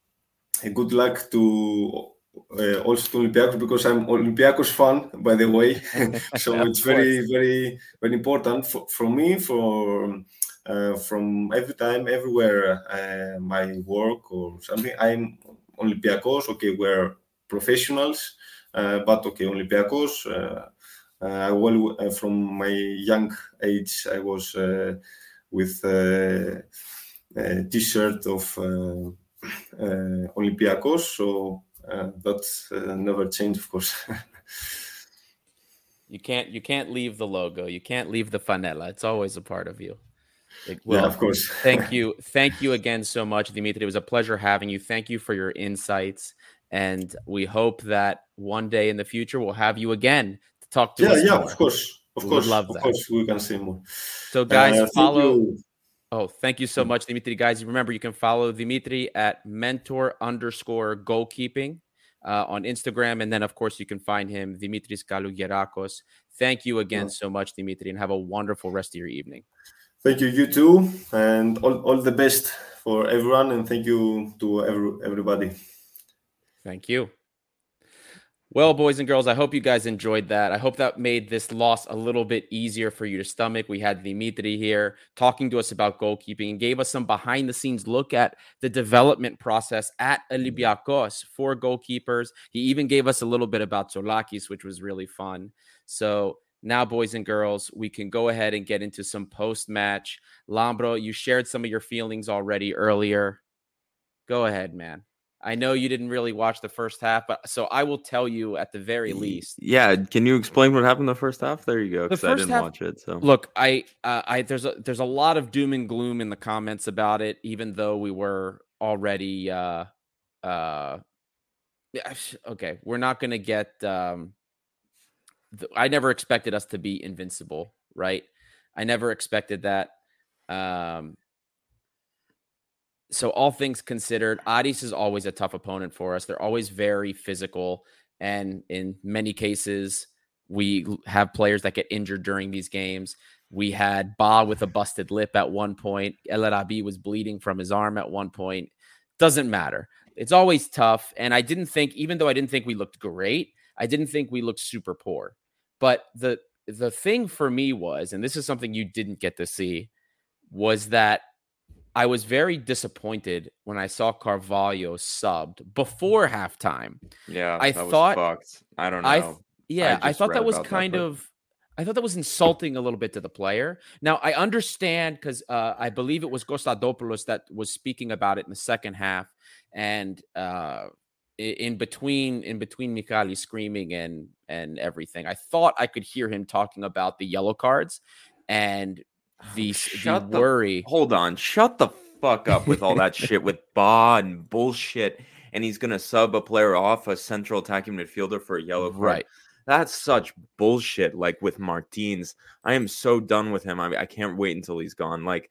good luck to uh, also to Olympiacos because I'm Olympiacos fan, by the way. so it's very, very, very important for, for me. For uh, from every time, everywhere, uh, my work or something, I'm Olympiacos. Okay, we're professionals, uh, but okay, Olympiacos uh, uh, well, uh, from my young age, I was uh, with a T-shirt of Olympiacos, so that never changed, of course. you can't you can't leave the logo. You can't leave the fanella. It's always a part of you. well, yeah, of course. thank you. Thank you again so much, Dimitri. It was a pleasure having you. Thank you for your insights. And we hope that one day in the future we'll have you again talk to yeah, us. Yeah, more. of course. Of we course. love of that. course, we can see more. So, guys, uh, follow. Oh, thank you so much, Dimitri. Guys, remember you can follow Dimitri at mentor underscore goalkeeping uh, on Instagram. And then, of course, you can find him, Dimitris Kalogerakos. Thank you again so much, Dimitri, and have a wonderful rest of your evening. Thank you, you too. And all, all the best for everyone. And thank you to every, everybody. Thank you. Well, boys and girls, I hope you guys enjoyed that. I hope that made this loss a little bit easier for you to stomach. We had Dimitri here talking to us about goalkeeping and gave us some behind the scenes look at the development process at Olympiacos for goalkeepers. He even gave us a little bit about Tzolakis, which was really fun. So now, boys and girls, we can go ahead and get into some post match. Lambro, you shared some of your feelings already earlier. Go ahead, man. I know you didn't really watch the first half, but so I will tell you at the very least. Yeah, can you explain what happened the first half? There you go. Because I didn't half, watch it. So look, I, uh, I there's a there's a lot of doom and gloom in the comments about it, even though we were already. Uh, uh, okay, we're not gonna get. Um, the, I never expected us to be invincible, right? I never expected that. Um, so all things considered, Aris is always a tough opponent for us. They're always very physical, and in many cases, we have players that get injured during these games. We had Ba with a busted lip at one point. El Arabi was bleeding from his arm at one point. Doesn't matter. It's always tough. And I didn't think, even though I didn't think we looked great, I didn't think we looked super poor. But the the thing for me was, and this is something you didn't get to see, was that I was very disappointed when I saw Carvalho subbed before halftime. Yeah, I thought I don't know. I th- yeah, I, I thought that was kind that, but... of I thought that was insulting a little bit to the player. Now I understand because uh, I believe it was Kostadopoulos that was speaking about it in the second half, and uh, in between in between Mikali screaming and and everything, I thought I could hear him talking about the yellow cards and the, the worry. hold on, shut the fuck up with all that shit with Ba and bullshit. And he's gonna sub a player off a central attacking midfielder for a yellow card. Right. That's such bullshit. Like with Martins, I am so done with him. I, I can't wait until he's gone. Like,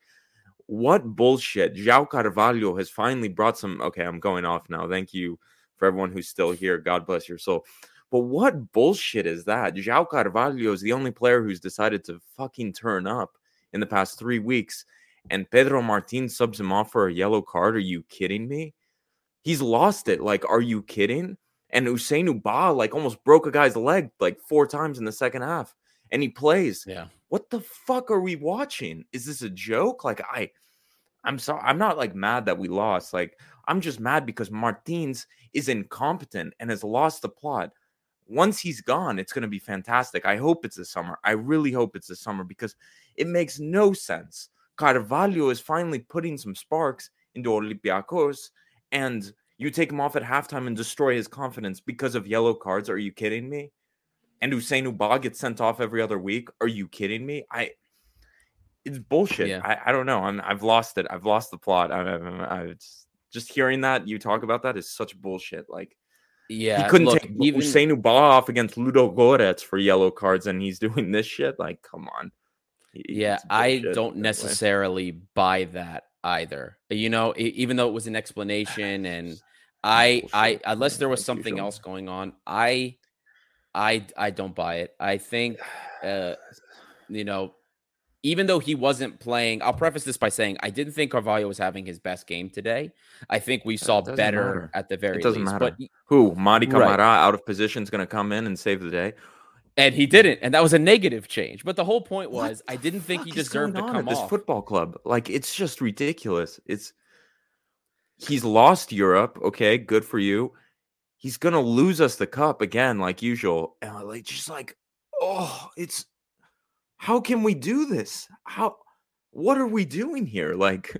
what bullshit? João Carvalho has finally brought some. Okay, I'm going off now. Thank you for everyone who's still here. God bless your soul. But what bullshit is that? João Carvalho is the only player who's decided to fucking turn up in the past three weeks, and Pedro Martins subs him off for a yellow card. Are you kidding me? He's lost it. Like, are you kidding? And Ousseynou Ba like almost broke a guy's leg like four times in the second half, and he plays. Yeah. What the fuck are we watching? Is this a joke? Like, I, I'm sorry. I'm not like mad that we lost. Like, I'm just mad because Martins is incompetent and has lost the plot once he's gone, it's going to be fantastic. I hope it's the summer. I really hope it's the summer because it makes no sense. Carvalho is finally putting some sparks into Olympiacos, and you take him off at halftime and destroy his confidence because of yellow cards. Are you kidding me? And Ousseynou Ba gets sent off every other week. Are you kidding me? I it's bullshit. Yeah. I, I don't know. I'm I've lost it. I've lost the plot. I, I, I just, just hearing that you talk about that is such bullshit. Like yeah, he couldn't look, take even Ousseynou Ba off against Ludogorets for yellow cards, and he's doing this shit. Like, come on. Yeah, I don't necessarily way. buy that either. You know, even though it was an explanation, and I, I, unless there was something else going on, I, I, I don't buy it. I think, uh, you know, even though he wasn't playing, I'll preface this by saying I didn't think Carvalho was having his best game today. I think we saw better matter. at the very it doesn't least. Matter. But who Mady Camara right. out of position is going to come in and save the day? And he didn't, and that was a negative change. But the whole point was, I didn't think he deserved to come at this off. football club. Like it's just ridiculous. It's he's lost Europe. Okay, good for you. He's gonna lose us the cup again, like usual. And like just like, oh, it's how can we do this? How what are we doing here? Like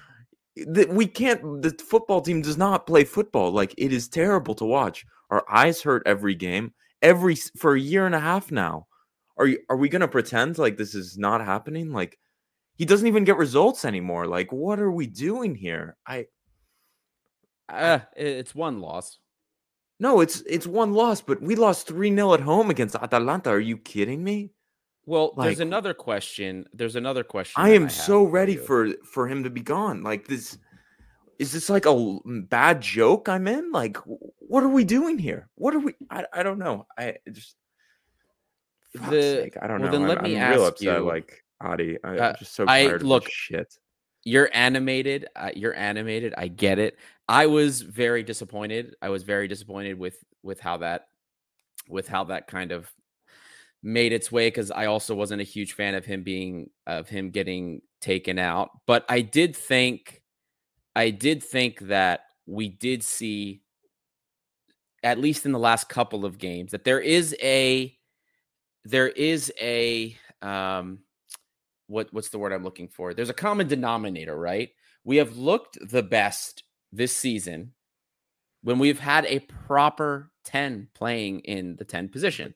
that we can't the football team does not play football. Like it is terrible to watch. Our eyes hurt every game, every for a year and a half now. Are you are we gonna pretend like this is not happening? Like he doesn't even get results anymore. Like, what are we doing here? I uh, it's one loss. No, it's it's one loss, but we lost 3-0 at home against Atalanta. Are you kidding me? Well, like, there's another question. There's another question. I am I so ready for for him to be gone. Like this is this like a bad joke I'm in? Like what are we doing here? What are we I, I don't know. I just the sake, I don't well, know. Then let I'm, me I'm ask real upset you, like Adi. I, am uh, just so tired I, look, shit. You're animated. Uh, you're animated. I get it. I was very disappointed. I was very disappointed with with how that with how that kind of made its way because I also wasn't a huge fan of him being of him getting taken out. But I did think I did think that we did see at least in the last couple of games that there is a there is a um what what's the word I'm looking for? There's a common denominator, right? We have looked the best this season when we've had a proper 10 playing in the 10 position.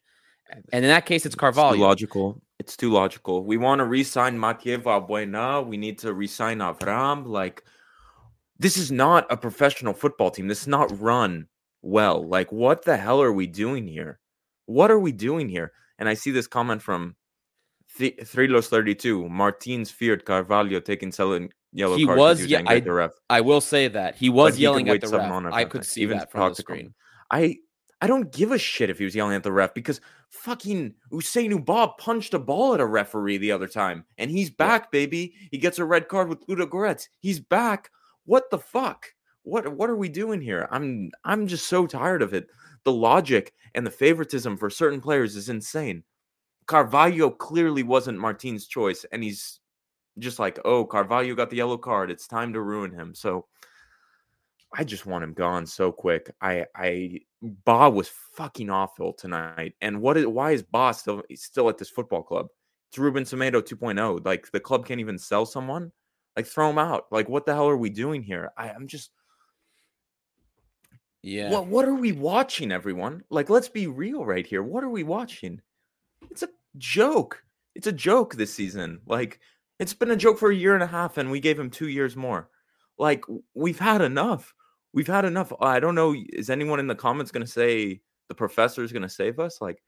And in that case, it's Carvalho. It's logical. It's too logical. We want to re-sign Mathieu Valbuena. We need to re-sign Avram. Like, this is not a professional football team. This is not run well. Like, what the hell are we doing here? What are we doing here? And I see this comment from Th- Thrilos thirty two. Martins feared Carvalho taking selling yellow he. Was, yeah, I, the ref. I will say that he was yelling at the ref. I could see even that from the screen. I I don't give a shit if he was yelling at the ref because fucking Ousseynou Ba punched a ball at a referee the other time, and he's back, baby. He gets a red card with Ludogorets. He's back. What the fuck? What what are we doing here? I'm I'm just so tired of it. The logic and the favoritism for certain players is insane. Carvalho clearly wasn't Martin's choice, and he's just like, oh, Carvalho got the yellow card. It's time to ruin him. So I just want him gone so quick. I I Ba was fucking awful tonight. And what is why is Ba still still at this football club? It's Ruben Semedo 2.0. Like the club can't even sell someone. Like throw him out. Like what the hell are we doing here? I, I'm just yeah. What what are we watching, everyone? Like let's be real right here. What are we watching? It's a joke. It's a joke this season. Like it's been a joke for a year and a half, and we gave him two years more. Like we've had enough we've had enough. I don't know. Is anyone in the comments going to say the professor is going to save us? Like,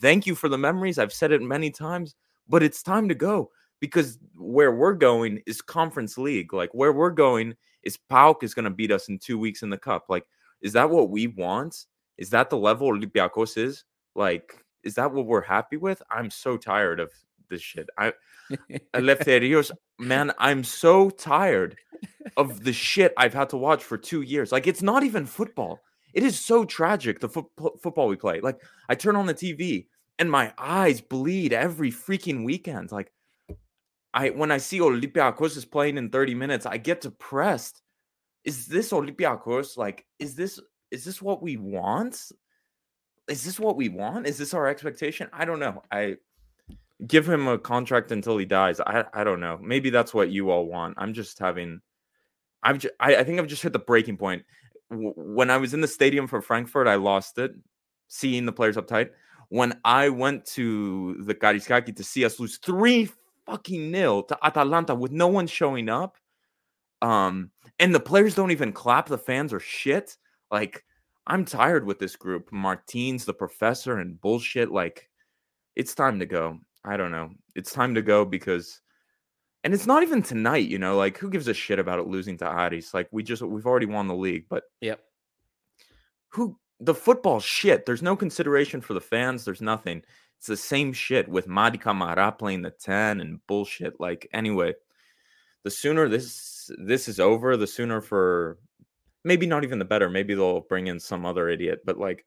thank you for the memories. I've said it many times, but it's time to go because where we're going is conference league. Like, where we're going is PAOK is going to beat us in two weeks in the cup. Like, Is that what we want? Is that the level Olympiacos is? Like, is that what we're happy with? I'm so tired of this shit. I Eleftherios, man, I'm so tired of the shit I've had to watch for two years. Like, it's not even football. It is so tragic the fo- football we play. Like, I turn on the TV and my eyes bleed every freaking weekend. Like, I when I see Olympiacos is playing in 30 minutes, I get depressed. Is this Olympiacos? Like, is this is this what we want? Is this what we want? Is this our expectation? I don't know. I give him a contract until he dies. I I don't know. Maybe that's what you all want. I'm just having. I've just, I, I think I've just hit the breaking point. When I was in the stadium for Frankfurt, I lost it, seeing the players uptight. When I went to the Karaiskaki to see us lose three fucking nil to Atalanta with no one showing up, um, and the players don't even clap. The fans are shit. Like I'm tired with this group. Martins, the professor, and bullshit. Like it's time to go. I don't know. It's time to go because and it's not even tonight, you know, like who gives a shit about it losing to Aris? Like we just we've already won the league, but yep. Who the football shit. There's no consideration for the fans. There's nothing. It's the same shit with Mady Camara playing the 10 and bullshit. Like anyway, the sooner this this is over, the sooner for maybe not even the better. Maybe they'll bring in some other idiot, but like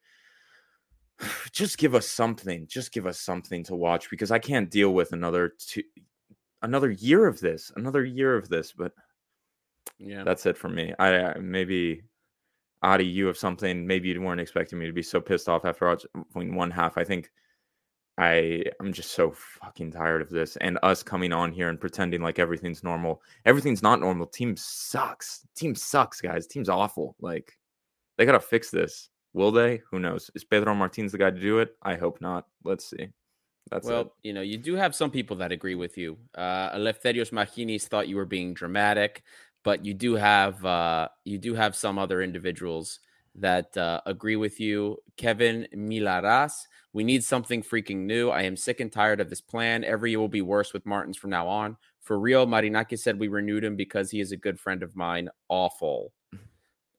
just give us something. Just give us something to watch because I can't deal with another two another year of this, another year of this, but yeah. That's it for me. I, I maybe Adi, you have something. Maybe you weren't expecting me to be so pissed off after watching one half. I think I I'm just so fucking tired of this and us coming on here and pretending like everything's normal. Everything's not normal. Team sucks. Team sucks, guys. Team's awful. Like they gotta fix this. Will they? Who knows? Is Pedro Martins the guy to do it? I hope not. Let's see. That's well, it. you know, you do have some people that agree with you. Uh Eleftherios Machinis thought you were being dramatic, but you do have uh you do have some other individuals that uh, agree with you. Kevin Milaras we need something freaking new. I am sick and tired of this plan. Every year will be worse with Martins from now on. For real, Marinaki said we renewed him because he is a good friend of mine. Awful.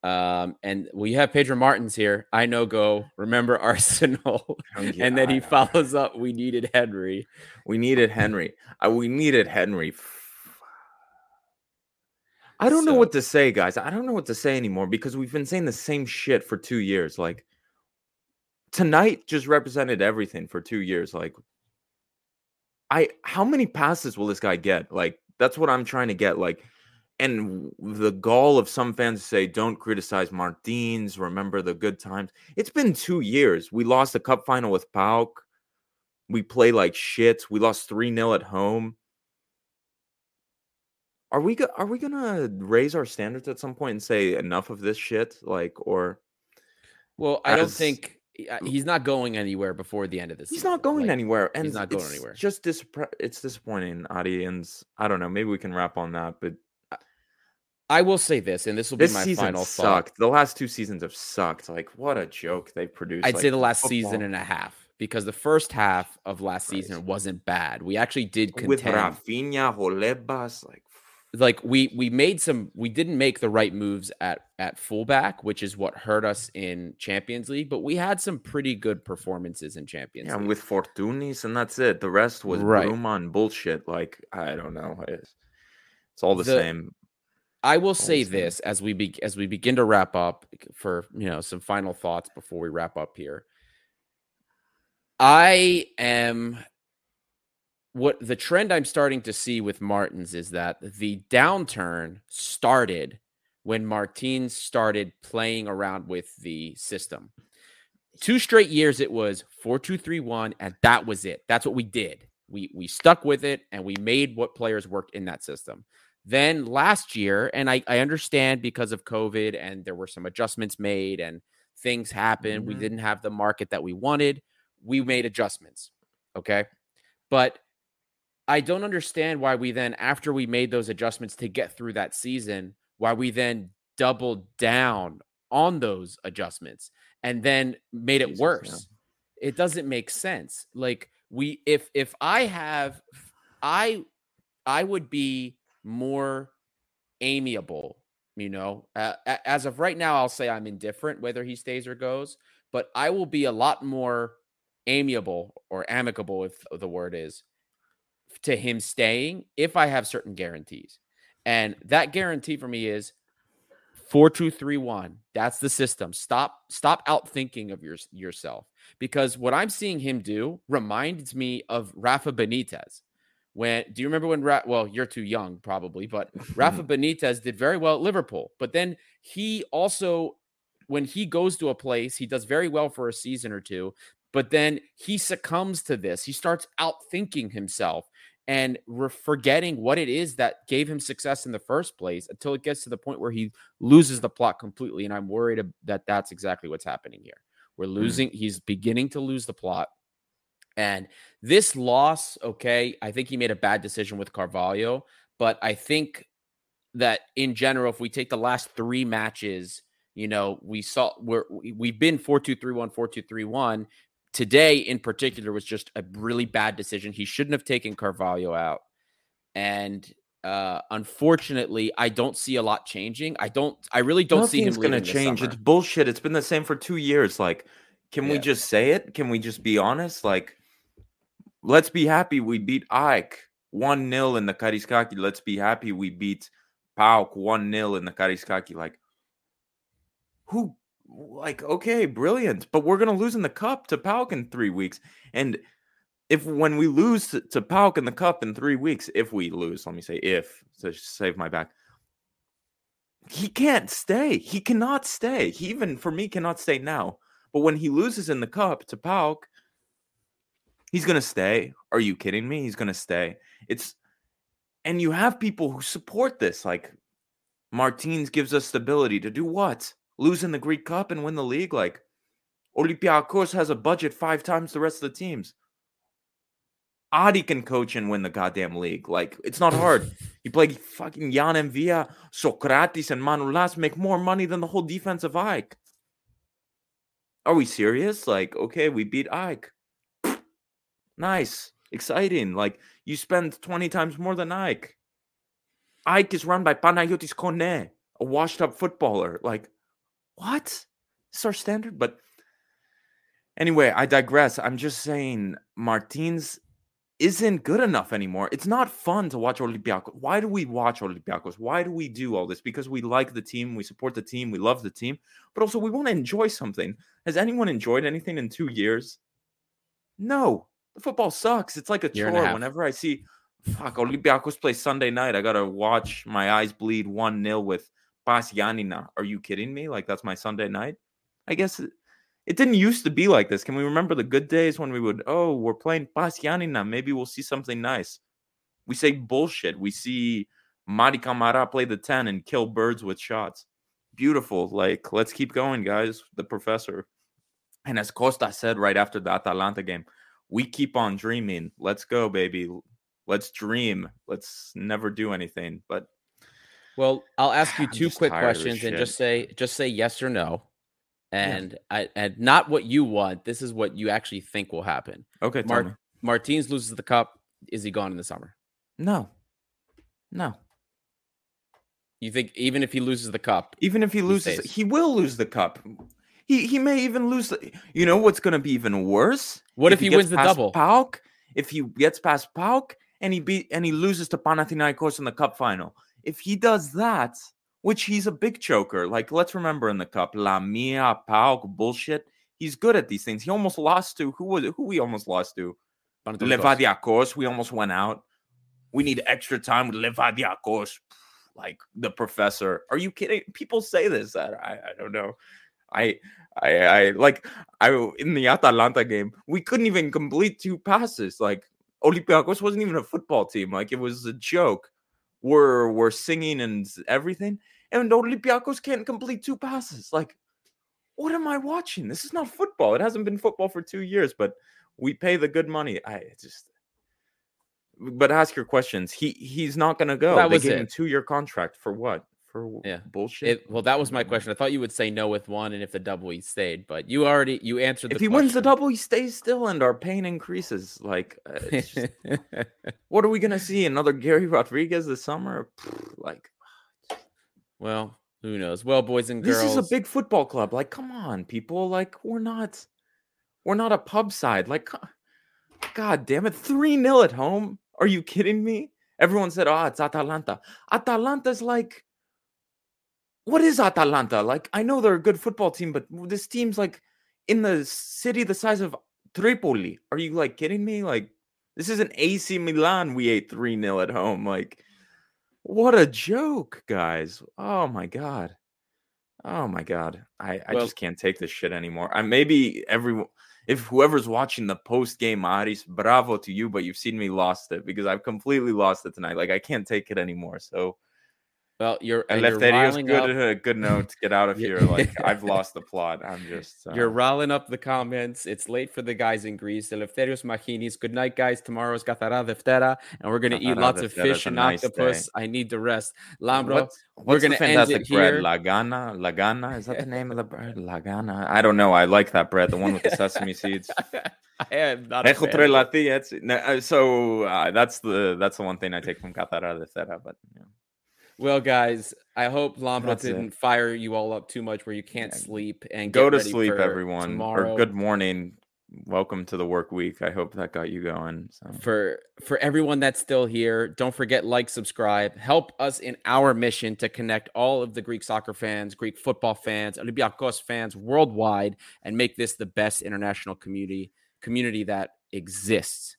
Um, and we have Pedro Martins here. I know go. Remember Arsenal. Oh, yeah, and then he follows up. We needed Henry. We needed Henry. Uh, we needed Henry. I don't so, know what to say, guys. I don't know what to say anymore because we've been saying the same shit for two years. Like, tonight just represented everything for two years. Like, I how many passes will this guy get? Like, that's what I'm trying to get. Like, and the gall of some fans to say, don't criticize Martins, remember the good times. It's been two years. We lost the cup final with PAOK. We play like shit. We lost 3 0 at home. Are we go- are we gonna raise our standards at some point and say enough of this shit? Like, or well, I as, don't think Uh, he's not going anywhere before the end of this. He's season. not going like, anywhere, and he's not going anywhere. Just dis- it's disappointing, audience. I don't know. Maybe we can wrap on that, but I will say this, and this will be this my final sucked. thought. The last two seasons have sucked. Like what a joke they produced. I'd like, say the last football. season and a half because the first half of last Christ. season wasn't bad. We actually did contend. with Rafinha, Holebas, like like we we made some we didn't make the right moves at at fullback which is what hurt us in champions league but we had some pretty good performances in champions League. yeah league. with Fortounis and that's it the rest was right. And bullshit like i don't know it's, it's all the, the, same i will say this as we be as we begin to wrap up for you know some final thoughts before we wrap up here i am what the trend I'm starting to see with Martins is that the downturn started when Martins started playing around with the system. Two straight years it was 4-2-3-1 and that was it. That's what we did. We we stuck with it and we made what players worked in that system. Then last year, and I, I understand because of COVID and there were some adjustments made and things happened. Mm-hmm. We didn't have the market that we wanted. We made adjustments. Okay. But I don't understand why we then, after we made those adjustments to get through that season, why we then doubled down on those adjustments and then made it Jesus, worse. Yeah. It doesn't make sense. Like we if if I have I I would be more amiable You know, uh, as of right now, I'll say I'm indifferent whether he stays or goes, but I will be a lot more amiable or amicable, if the word is, to him staying if I have certain guarantees. And that guarantee for me is four two three one. That's the system. Stop stop out thinking of your, yourself because what I'm seeing him do reminds me of Rafa Benitez. When do you remember when? Ra- well, you're too young probably, but Rafa Benitez did very well at Liverpool. But then he also, when he goes to a place, he does very well for a season or two. But then he succumbs to this. He starts outthinking himself and we're forgetting what it is that gave him success in the first place until it gets to the point where he loses the plot completely. And I'm worried that that's exactly what's happening here. We're hmm. losing, mm. he's beginning to lose the plot. And this loss, okay, I think he made a bad decision with Carvalho, but I think that in general, if we take the last three matches, you know, we saw we're we've been 4-2-3-1, 4-2-3-1. Today in particular was just a really bad decision. He shouldn't have taken Carvalho out. And uh unfortunately, I don't see a lot changing. I don't I really don't see him going to change. It's bullshit. It's been the same for 2 years like can yeah. we just say it? Can we just be honest? Like let's be happy we beat AEK 1 0 in the Karaiskaki. Let's be happy we beat PAOK 1 0 in the Karaiskaki. Like, who, like, okay, brilliant. But we're going to lose in the cup to PAOK in three weeks. And if when we lose to, to PAOK in the cup in three weeks, if we lose, let me say if to save my back, he can't stay. He cannot stay. He even for me cannot stay now. But when he loses in the cup to PAOK, He's going to stay. Are you kidding me? He's going to stay. It's and you have people who support this like Martins gives us stability to do what? Lose in the Greek Cup and win the league like Olympiacos has a budget five times the rest of the teams. Adi can coach and win the goddamn league. Like, it's not hard. you play fucking Jan Envia, Sokratis, and Manolas make more money than the whole defense of AEK. Are we serious? Like, okay, we beat Ike. Nice, exciting. Like you spend 20 times more than Ike. Ike is run by Panayotis Kone, a washed up footballer. Like, what? It's our standard. But anyway, I digress. I'm just saying Martins isn't good enough anymore. It's not fun to watch Olympiacos. Why do we watch Olympiacos? Why do we do all this? Because we like the team, we support the team, we love the team, but also we want to enjoy something. Has anyone enjoyed anything in two years? No the football sucks. It's like a Year chore. Whenever I see fuck Olympiacos play Sunday night, I gotta watch my eyes bleed one 0 with PAS Giannina. Are you kidding me? Like that's my Sunday night. I guess it, it, didn't used to be like this. Can we remember the good days when we would? Oh, we're playing PAS Giannina. Maybe we'll see something nice. We say bullshit. We see Mady Camara play the ten and kill birds with shots. Beautiful. Like let's keep going, guys. The professor. And as Costa said right after the Atalanta game, we keep on dreaming. Let's go, baby. Let's dream. Let's never do anything. But well, I'll ask you two quick questions and just say just say yes or no. And yeah. I and not what you want. This is what you actually think will happen. Okay, Mar- Martins loses the cup. Is he gone in the summer? No. No. You think even if he loses the cup, even if he loses, he, he will lose the cup. He he may even lose. The, you know what's going to be even worse? What if, if he, he wins the double? PAOK, if he gets past PAOK and he beat and he loses to Panathinaikos in the cup final. If he does that, which he's a big choker. Like let's remember in the cup, Lamia, PAOK, bullshit. He's good at these things. He almost lost to who was it? Who we almost lost to? Levadiakos. We almost went out. We need extra time with Levadiakos. Like the professor. Are you kidding? People say this. I, I, I don't know. I I I like I in the Atalanta game, we couldn't even complete two passes. Like Olympiacos wasn't even a football team. Like it was a joke. We're we're singing and everything, and Olympiacos can't complete two passes. Like, what am I watching? This is not football. It hasn't been football for two years, but we pay the good money. I just but ask your questions. He he's not gonna go. That they was gave it. him two year contract for what? For yeah bullshit? It, well, that was my question. I thought you would say no with one, and if the double he stayed, but you already you answered. If he question. wins the double, he stays still, and our pain increases. Like, uh, just, what are we gonna see? Another Garry Rodrigues this summer? like, well, Who knows? Well, boys and girls, this is a big football club. Like, come on, people. Like, we're not, we're not a pub side. Like, God damn it, three 0 at home. Are you kidding me? Everyone said, "Oh, it's Atalanta." Atalanta's like, what is Atalanta? Like, I know they're a good football team, but this team's like in the city the size of Tripoli. Are you like kidding me? Like, this is an AC Milan. We ate three 0 at home. Like, what a joke, guys. Oh my god. Oh my god. I, I well, just can't take this shit anymore. I maybe everyone if whoever's watching the post game Aris, bravo to you, but you've seen me lost it because I've completely lost it tonight. Like I can't take it anymore. So well, you're and Eleftherios good uh, good note to get out of here. Like I've lost the plot. I'm just uh... you're riling up the comments. It's late for the guys in Greece. Eleftherios Machinis. Good night, guys. Tomorrow's Kathara Deftera, and we're gonna eat lots of fish and nice octopus. Day. I need the rest. Lambro, what's, we're gonna end it bread? here. Lagana, Lagana. Is that the name of the bread? Lagana. I don't know. I like that bread, the one with the sesame seeds. I am not. Uh, so uh, that's the that's the one thing I take from Kathara Deftera, but. Yeah. Well, guys, I hope Lambro didn't it. fire you all up too much where you can't sleep and go to sleep, everyone. Tomorrow. Or good morning. Welcome to the work week. I hope that got you going. So. For for everyone that's still here, don't forget like, subscribe, help us in our mission to connect all of the Greek soccer fans, Greek football fans, Olympiacos fans worldwide, and make this the best international community community that exists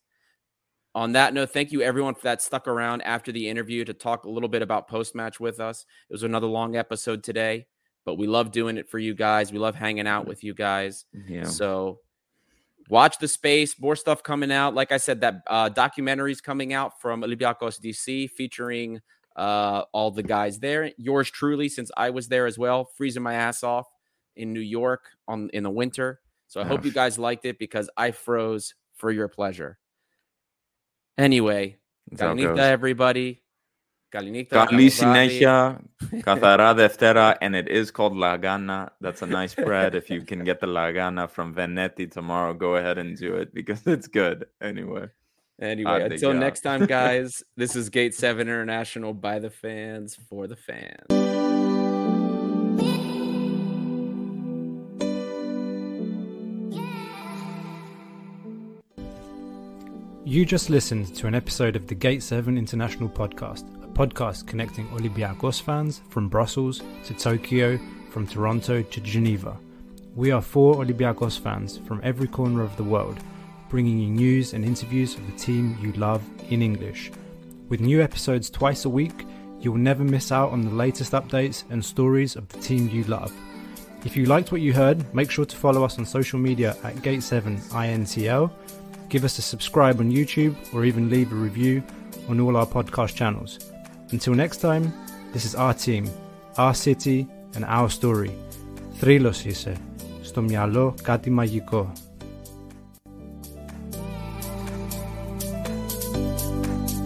on that note, thank you everyone for that stuck around after the interview to talk a little bit about post match with us. It was another long episode today, but we love doing it for you guys. We love hanging out with you guys. Yeah. So watch the space, more stuff coming out. Like I said, that uh, documentary is coming out from Olympiacos DC featuring uh, all the guys there. Yours truly, since I was there as well, freezing my ass off in New York on in the winter. So I hope you guys liked it because I froze for your pleasure. Anyway, Kalinita, everybody. Kalinita. Καλή συνέχεια. Καθαρά Δευτέρα. And it is called Lagana. That's a nice bread. if you can get the Lagana from Veneti tomorrow, go ahead and do it because it's good. Anyway. Anyway, until next time, guys, this is Gate 7 International by the fans for the fans. You just listened to an episode of the Gate 7 International Podcast, a podcast connecting Olympiacos fans from Brussels to Tokyo, from Toronto to Geneva. We are four Olympiacos fans from every corner of the world, bringing you news and interviews of the team you love in English. With new episodes twice a week, you'll never miss out on the latest updates and stories of the team you love. If you liked what you heard, make sure to follow us on social media at Gate7INTL give us a subscribe on YouTube, or even leave a review on all our podcast channels. Until next time, this is our team, our city, and our story. Θρύλος είσαι. Στο μυαλό κάτι μαγικό.